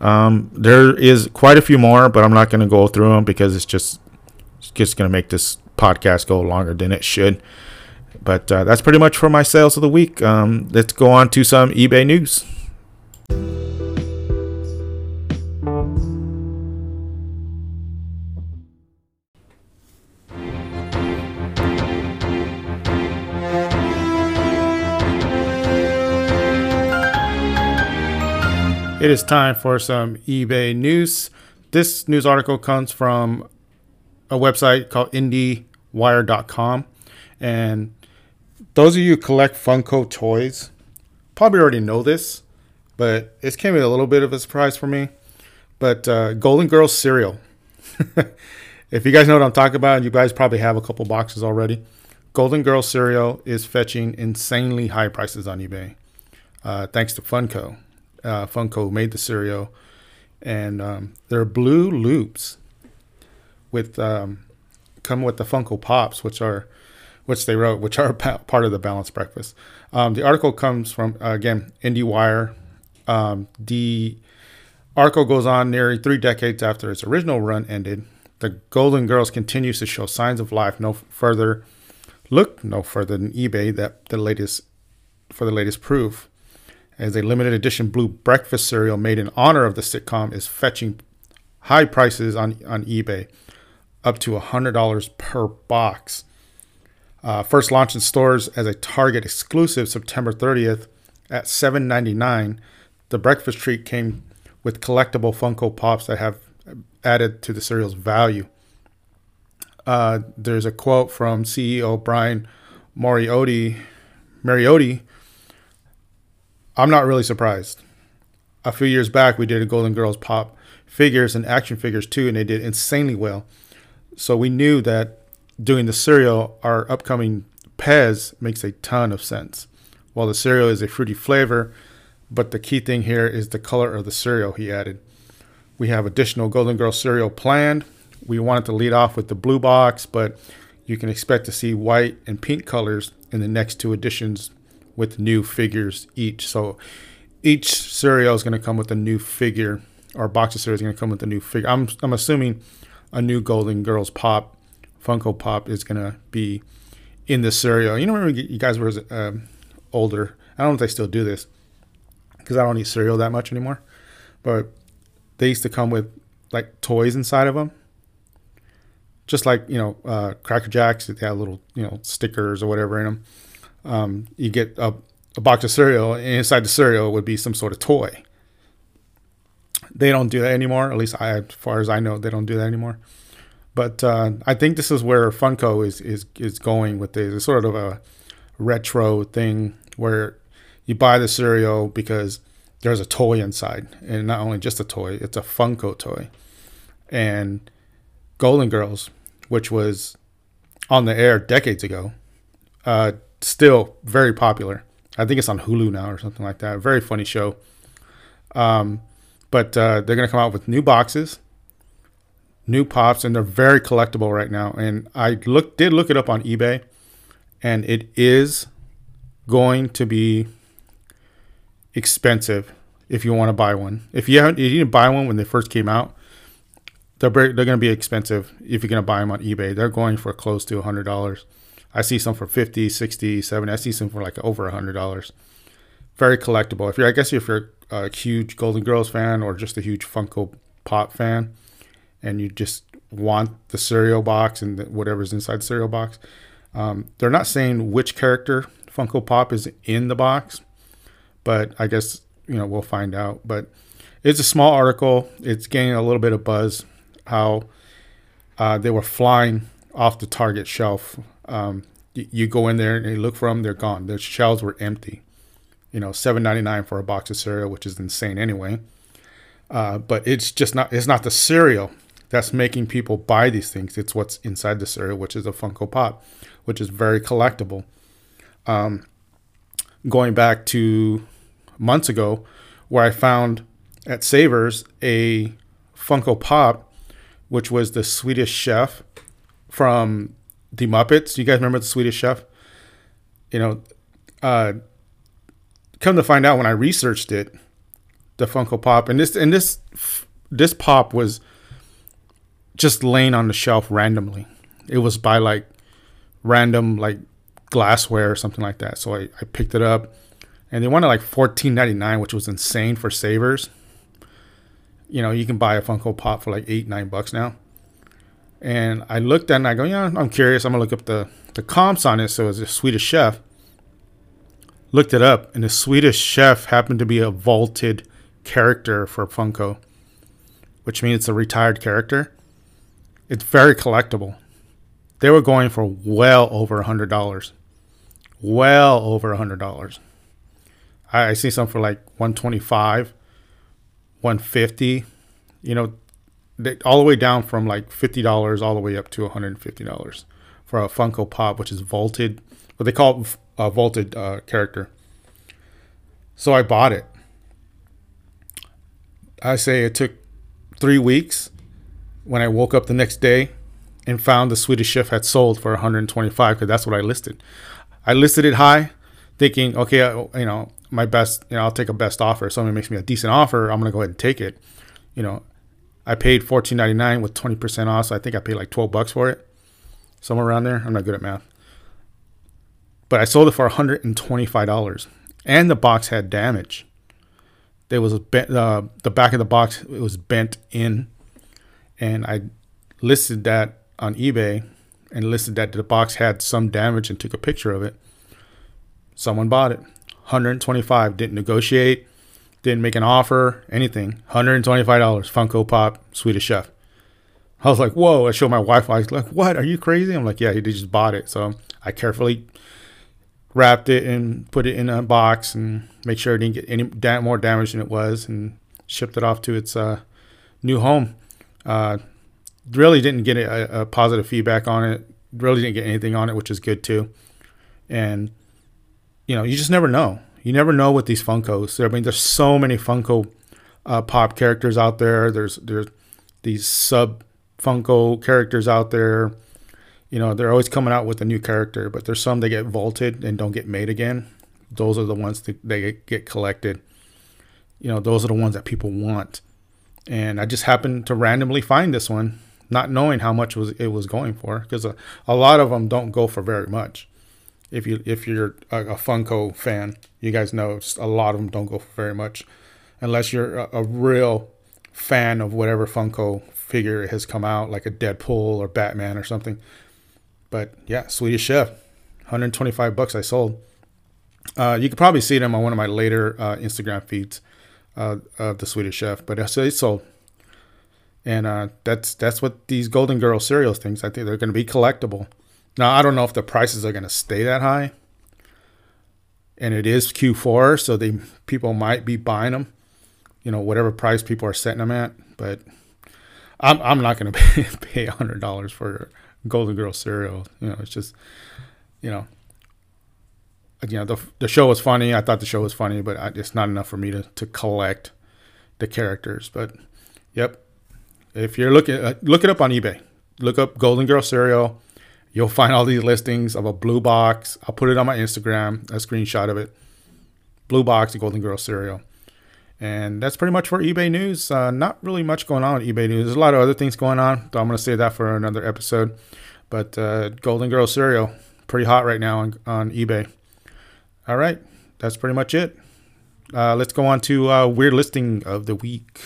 Um, there is quite a few more, but I'm not going to go through them because it's just it's just going to make this podcast go longer than it should. But uh, that's pretty much for my sales of the week. Um, let's go on to some eBay news. It is time for some eBay news. This news article comes from a website called IndieWire.com. And those of you who collect Funko toys probably already know this, but it came a little bit of a surprise for me. But uh, Golden Girls cereal. if you guys know what I'm talking about, you guys probably have a couple boxes already. Golden Girls cereal is fetching insanely high prices on eBay, uh, thanks to Funko uh, Funko made the cereal, and um, they're blue loops with um, come with the Funko Pops, which are which they wrote, which are part of the balanced breakfast. Um, the article comes from uh, again IndieWire. Um, the article goes on nearly three decades after its original run ended. The Golden Girls continues to show signs of life. No further look no further than eBay that the latest for the latest proof as a limited edition blue breakfast cereal made in honor of the sitcom is fetching high prices on, on eBay, up to $100 per box. Uh, first launched in stores as a Target exclusive September 30th at $7.99, the breakfast treat came with collectible Funko Pops that have added to the cereal's value. Uh, there's a quote from CEO Brian Mariotti, Mariotti I'm not really surprised. A few years back, we did a Golden Girls pop figures and action figures too, and they did insanely well. So we knew that doing the cereal, our upcoming Pez makes a ton of sense. While the cereal is a fruity flavor, but the key thing here is the color of the cereal he added. We have additional Golden Girl cereal planned. We wanted to lead off with the blue box, but you can expect to see white and pink colors in the next two editions with new figures each. So each cereal is going to come with a new figure, or box of cereal is going to come with a new figure. I'm I'm assuming a new Golden Girls pop, Funko Pop is going to be in the cereal. You know, remember you guys were um, older. I don't know if they still do this because I don't eat cereal that much anymore. But they used to come with like toys inside of them, just like you know uh, Cracker Jacks. They had little you know stickers or whatever in them um, you get a, a, box of cereal, and inside the cereal would be some sort of toy. They don't do that anymore. At least, I, as far as I know, they don't do that anymore. But uh, I think this is where Funko is is is going with this. It's sort of a retro thing where you buy the cereal because there's a toy inside, and not only just a toy, it's a Funko toy. And Golden Girls, which was on the air decades ago, uh, still very popular. I think it's on Hulu now or something like that. Very funny show. Um, but uh, they're gonna come out with new boxes, new pops, and they're very collectible right now. And I look did look it up on eBay, and it is going to be expensive if you want to buy one. If you haven't, if you didn't buy one when they first came out, they're they're going to be expensive if you're going to buy them on eBay. They're going for close to hundred dollars. I see some for 50, 60, 70. I see some for like over a hundred dollars. Very collectible. If you're, I guess if you're a huge Golden Girls fan or just a huge Funko Pop fan, and you just want the cereal box and the, whatever's inside the cereal box, um, they're not saying which character Funko Pop is in the box, but I guess you know we'll find out. But it's a small article. It's gaining a little bit of buzz. How uh, they were flying off the Target shelf. Um, you, you go in there and you look for them, they're gone. Their shelves were empty. You know, seven ninety nine for a box of cereal, which is insane anyway. Uh, but it's just not. It's not the cereal that's making people buy these things. It's what's inside the cereal, which is a Funko Pop, which is very collectible. Um, going back to months ago, where I found at Savers a Funko Pop, which was the Swedish Chef from the Muppets. You guys remember the Swedish Chef? You know, uh, come to find out when I researched it, the Funko Pop and this and this this pop was just laying on the shelf randomly. It was by like random like glassware or something like that. So I, I picked it up and they wanted like fourteen ninety nine, which was insane for savers. You know, you can buy a Funko Pop for like eight, nine bucks now. And I looked at it and I go, yeah, I'm curious. I'm gonna look up the, the comps on it. So it's a Swedish chef. Looked it up, and the Swedish chef happened to be a vaulted character for Funko, which means it's a retired character. It's very collectible. They were going for well over a hundred dollars. Well over a hundred dollars. I, I see some for like 125, 150. You know, they, all the way down from like fifty dollars all the way up to 150 dollars for a Funko Pop, which is vaulted. What they call a vaulted uh, character. So I bought it. I say it took three weeks when I woke up the next day and found the Swedish chef had sold for 125 because that's what I listed. I listed it high, thinking, okay, you know, my best, you know, I'll take a best offer. If somebody makes me a decent offer, I'm gonna go ahead and take it. You know, I paid 14.99 with 20% off, so I think I paid like 12 bucks for it, somewhere around there. I'm not good at math, but I sold it for 125 dollars, and the box had damage. There was bent, uh, the back of the box it was bent in, and I listed that on eBay and listed that the box had some damage and took a picture of it. Someone bought it. 125 didn't negotiate, didn't make an offer, anything. $125 Funko Pop Swedish Chef. I was like, whoa. I showed my wife. I was like, what? Are you crazy? I'm like, yeah, he just bought it. So I carefully wrapped it and put it in a box and make sure it didn't get any da- more damage than it was and shipped it off to its uh, new home. Uh, really didn't get a, a, positive feedback on it. Really didn't get anything on it, which is good too. And you know, you just never know. You never know with these Funkos. I mean, there's so many Funko uh, Pop characters out there. There's there's these sub Funko characters out there. You know, they're always coming out with a new character, but there's some that get vaulted and don't get made again. Those are the ones that they get collected. You know, those are the ones that people want. And I just happened to randomly find this one not knowing how much was it was going for because a, a lot of them don't go for very much. If you if you're a, Funko fan, you guys know a lot of them don't go for very much, unless you're a, a real fan of whatever Funko figure has come out, like a Deadpool or Batman or something. But yeah, Swedish Chef, 125 bucks I sold. Uh, you could probably see them on one of my later uh, Instagram feeds uh, of the Swedish Chef, but it's sold and uh, that's that's what these Golden Girl cereals things. I think they're going to be collectible. Now I don't know if the prices are going to stay that high. and it is Q4, so they people might be buying them. You know, whatever price people are setting them at, but I'm I'm not going to pay pay hundred dollars for Golden Girl cereal. You know, it's just you know. You know the the show was funny. I thought the show was funny, but I, it's not enough for me to, to collect the characters. But yep, if you're looking, uh, look it up on eBay. Look up Golden Girl cereal. You'll find all these listings of a blue box. I'll put it on my Instagram, a screenshot of it. Blue box, Golden Girl cereal. And that's pretty much for eBay news. Uh, not really much going on with eBay news. There's a lot of other things going on. So I'm going to save that for another episode. But uh, Golden Girl cereal, pretty hot right now on, on eBay. All right, that's pretty much it. Uh, let's go on to uh, weird listing of the week.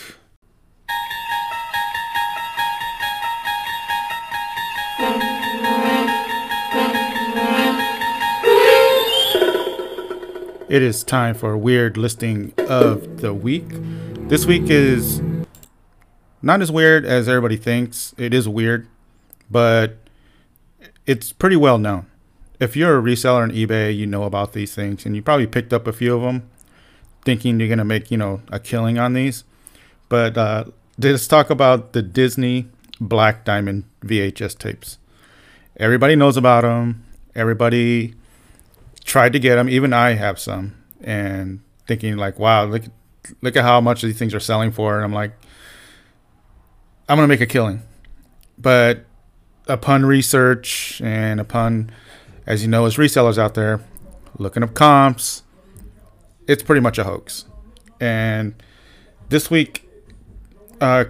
It is time for a weird listing of the week. This week is not as weird as everybody thinks. It is weird, but it's pretty well known. If you're a reseller on eBay, you know about these things, and you probably picked up a few of them, thinking you're gonna make you know a killing on these. But uh, let's talk about the Disney Black Diamond VHS tapes. Everybody knows about them. Everybody tried to get them. Even I have some, and thinking like, wow, look, look at how much these things are selling for. And I'm like, I'm gonna make a killing. But upon research and upon, as you know, as resellers out there, looking up comps, it's pretty much a hoax. And this week, uh,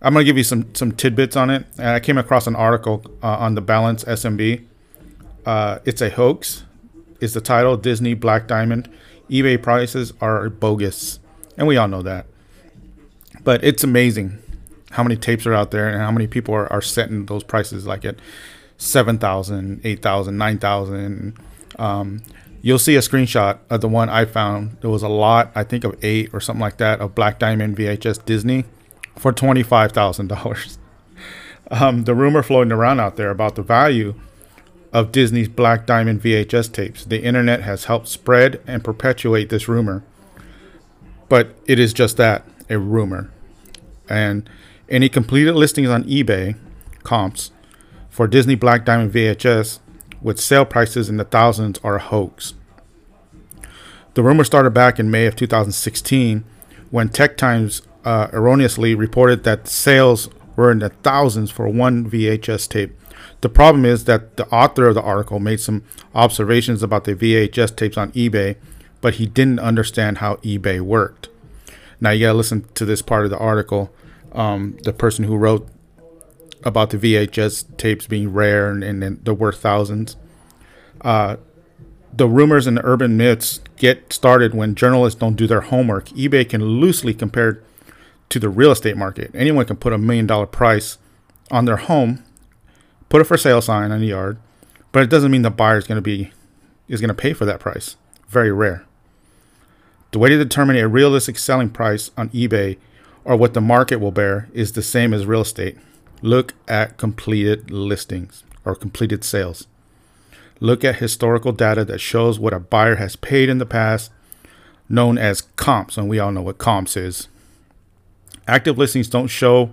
I'm gonna give you some some tidbits on it. I came across an article uh, on the Balance SMB. Uh, it's a hoax is the title Disney Black Diamond. eBay prices are bogus, and we all know that. But it's amazing how many tapes are out there and how many people are, are setting those prices like at 7,000, 8,000, 9,000. Um, you'll see a screenshot of the one I found. There was a lot, I think of eight or something like that, of Black Diamond VHS Disney for $25,000. Um, the rumor floating around out there about the value of Disney's Black Diamond VHS tapes. The internet has helped spread and perpetuate this rumor. But it is just that a rumor. And any completed listings on eBay comps for Disney Black Diamond VHS with sale prices in the thousands are a hoax. The rumor started back in May of 2016 when Tech Times uh, erroneously reported that sales were in the thousands for one VHS tape the problem is that the author of the article made some observations about the VHS tapes on eBay, but he didn't understand how eBay worked. Now you gotta listen to this part of the article. Um, the person who wrote about the VHS tapes being rare and, and, they're worth thousands. Uh, the rumors and the urban myths get started when journalists don't do their homework. eBay can loosely compare to the real estate market. Anyone can put a million dollar price on their home put a for sale sign on the yard, but it doesn't mean the buyer is going to be is going to pay for that price. Very rare. The way to determine a realistic selling price on eBay or what the market will bear is the same as real estate. Look at completed listings or completed sales. Look at historical data that shows what a buyer has paid in the past, known as comps, and we all know what comps is. Active listings don't show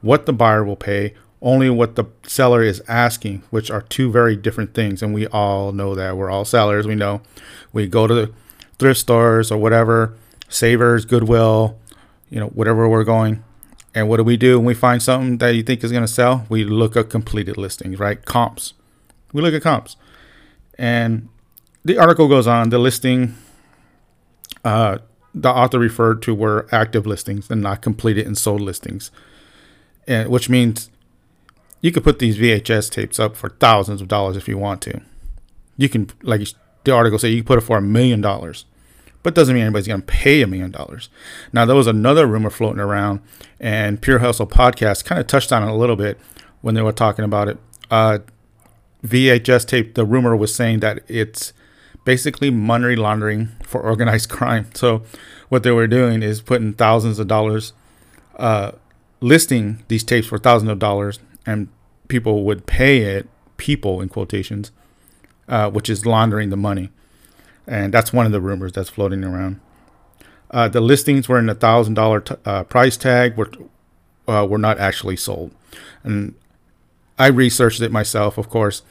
what the buyer will pay only what the seller is asking, which are two very different things. And we all know that. We're all sellers. We know we go to thrift stores or whatever, Savers, Goodwill, you know, whatever we're going. And what do we do when we find something that you think is going to sell? We look at completed listings, right? Comps. We look at comps. And the article goes on, the listing, uh, the author referred to were active listings and not completed and sold listings. And which means you could put these VHS tapes up for thousands of dollars if you want to. You can, like the article said, you can put it for a million dollars, but doesn't mean anybody's going to pay a million dollars. Now, there was another rumor floating around, and Pure Hustle podcast kind of touched on it a little bit when they were talking about it. Uh, VHS tape, the rumor was saying that it's basically money laundering for organized crime. So, what they were doing is putting thousands of dollars, uh, listing these tapes for thousands of dollars, and people would pay it, people in quotations, uh, which is laundering the money. and that's one of the rumors that's floating around. Uh, the listings were in a thousand dollar uh, price tag, were uh, were not actually sold, and I researched it myself, of course,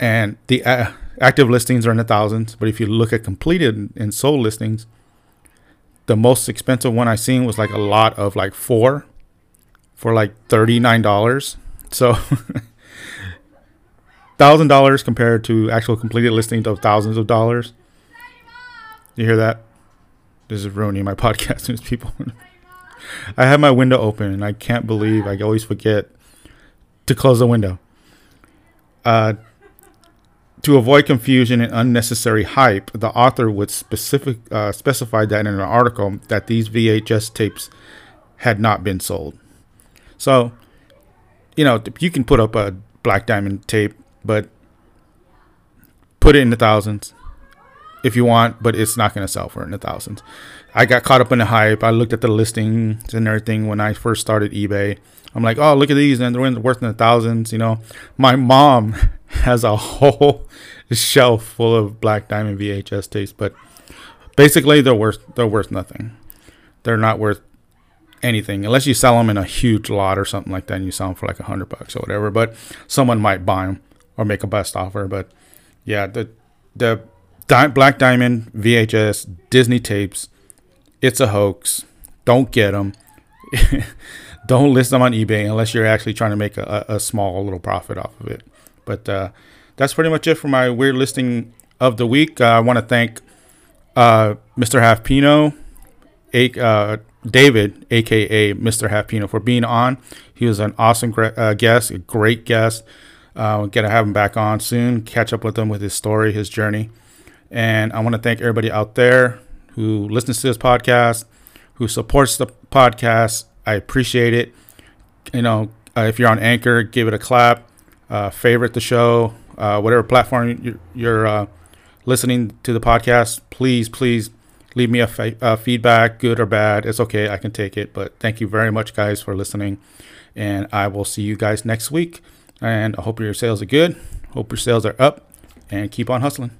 and the uh, active listings are in the thousands. But if you look at completed and sold listings, the most expensive one I seen was like a lot of like four for like thirty nine dollars. So thousand dollars compared to actual completed listings of thousands of dollars. You hear that? This is ruining my podcast news people. I have my window open and I can't believe I always forget to close the window. Uh, to avoid confusion and unnecessary hype, the author would specific uh, specify that in an article that these VHS tapes had not been sold. So, you know, you can put up a black diamond tape, but put it in the thousands if you want, but it's not going to sell for in the thousands. I got caught up in the hype. I looked at the listings and everything when I first started eBay. I'm like, oh, look at these, and they're worth in the thousands. You know, my mom has a whole shelf full of black diamond VHS tapes, but basically they're worth they're worth nothing. They're not worth anything unless you sell them in a huge lot or something like that, and you sell them for like a hundred bucks or whatever. But someone might buy them or make a best offer. But yeah, the the Di- Black Diamond VHS Disney tapes, it's a hoax. Don't get them. Don't list them on eBay unless you're actually trying to make a, a small little profit off of it. But uh, that's pretty much it for my weird listing of the week. Uh, I want to thank uh, Mr. Half Pino, a, uh, David, aka Mr. Half Pino, for being on. He was an awesome uh, guest, a great guest. Uh, we're gonna have him back on soon. Catch up with him with his story, his journey. And I want to thank everybody out there who listens to this podcast, who supports the podcast. I appreciate it. You know, uh, if you're on Anchor, give it a clap uh, favorite the show, uh, whatever platform you're, you're uh, listening to the podcast. Please, please leave me a fa- feedback, good or bad. It's okay, I can take it. But thank you very much, guys, for listening. And I will see you guys next week. And I hope your sales are good. Hope your sales are up. And keep on hustling.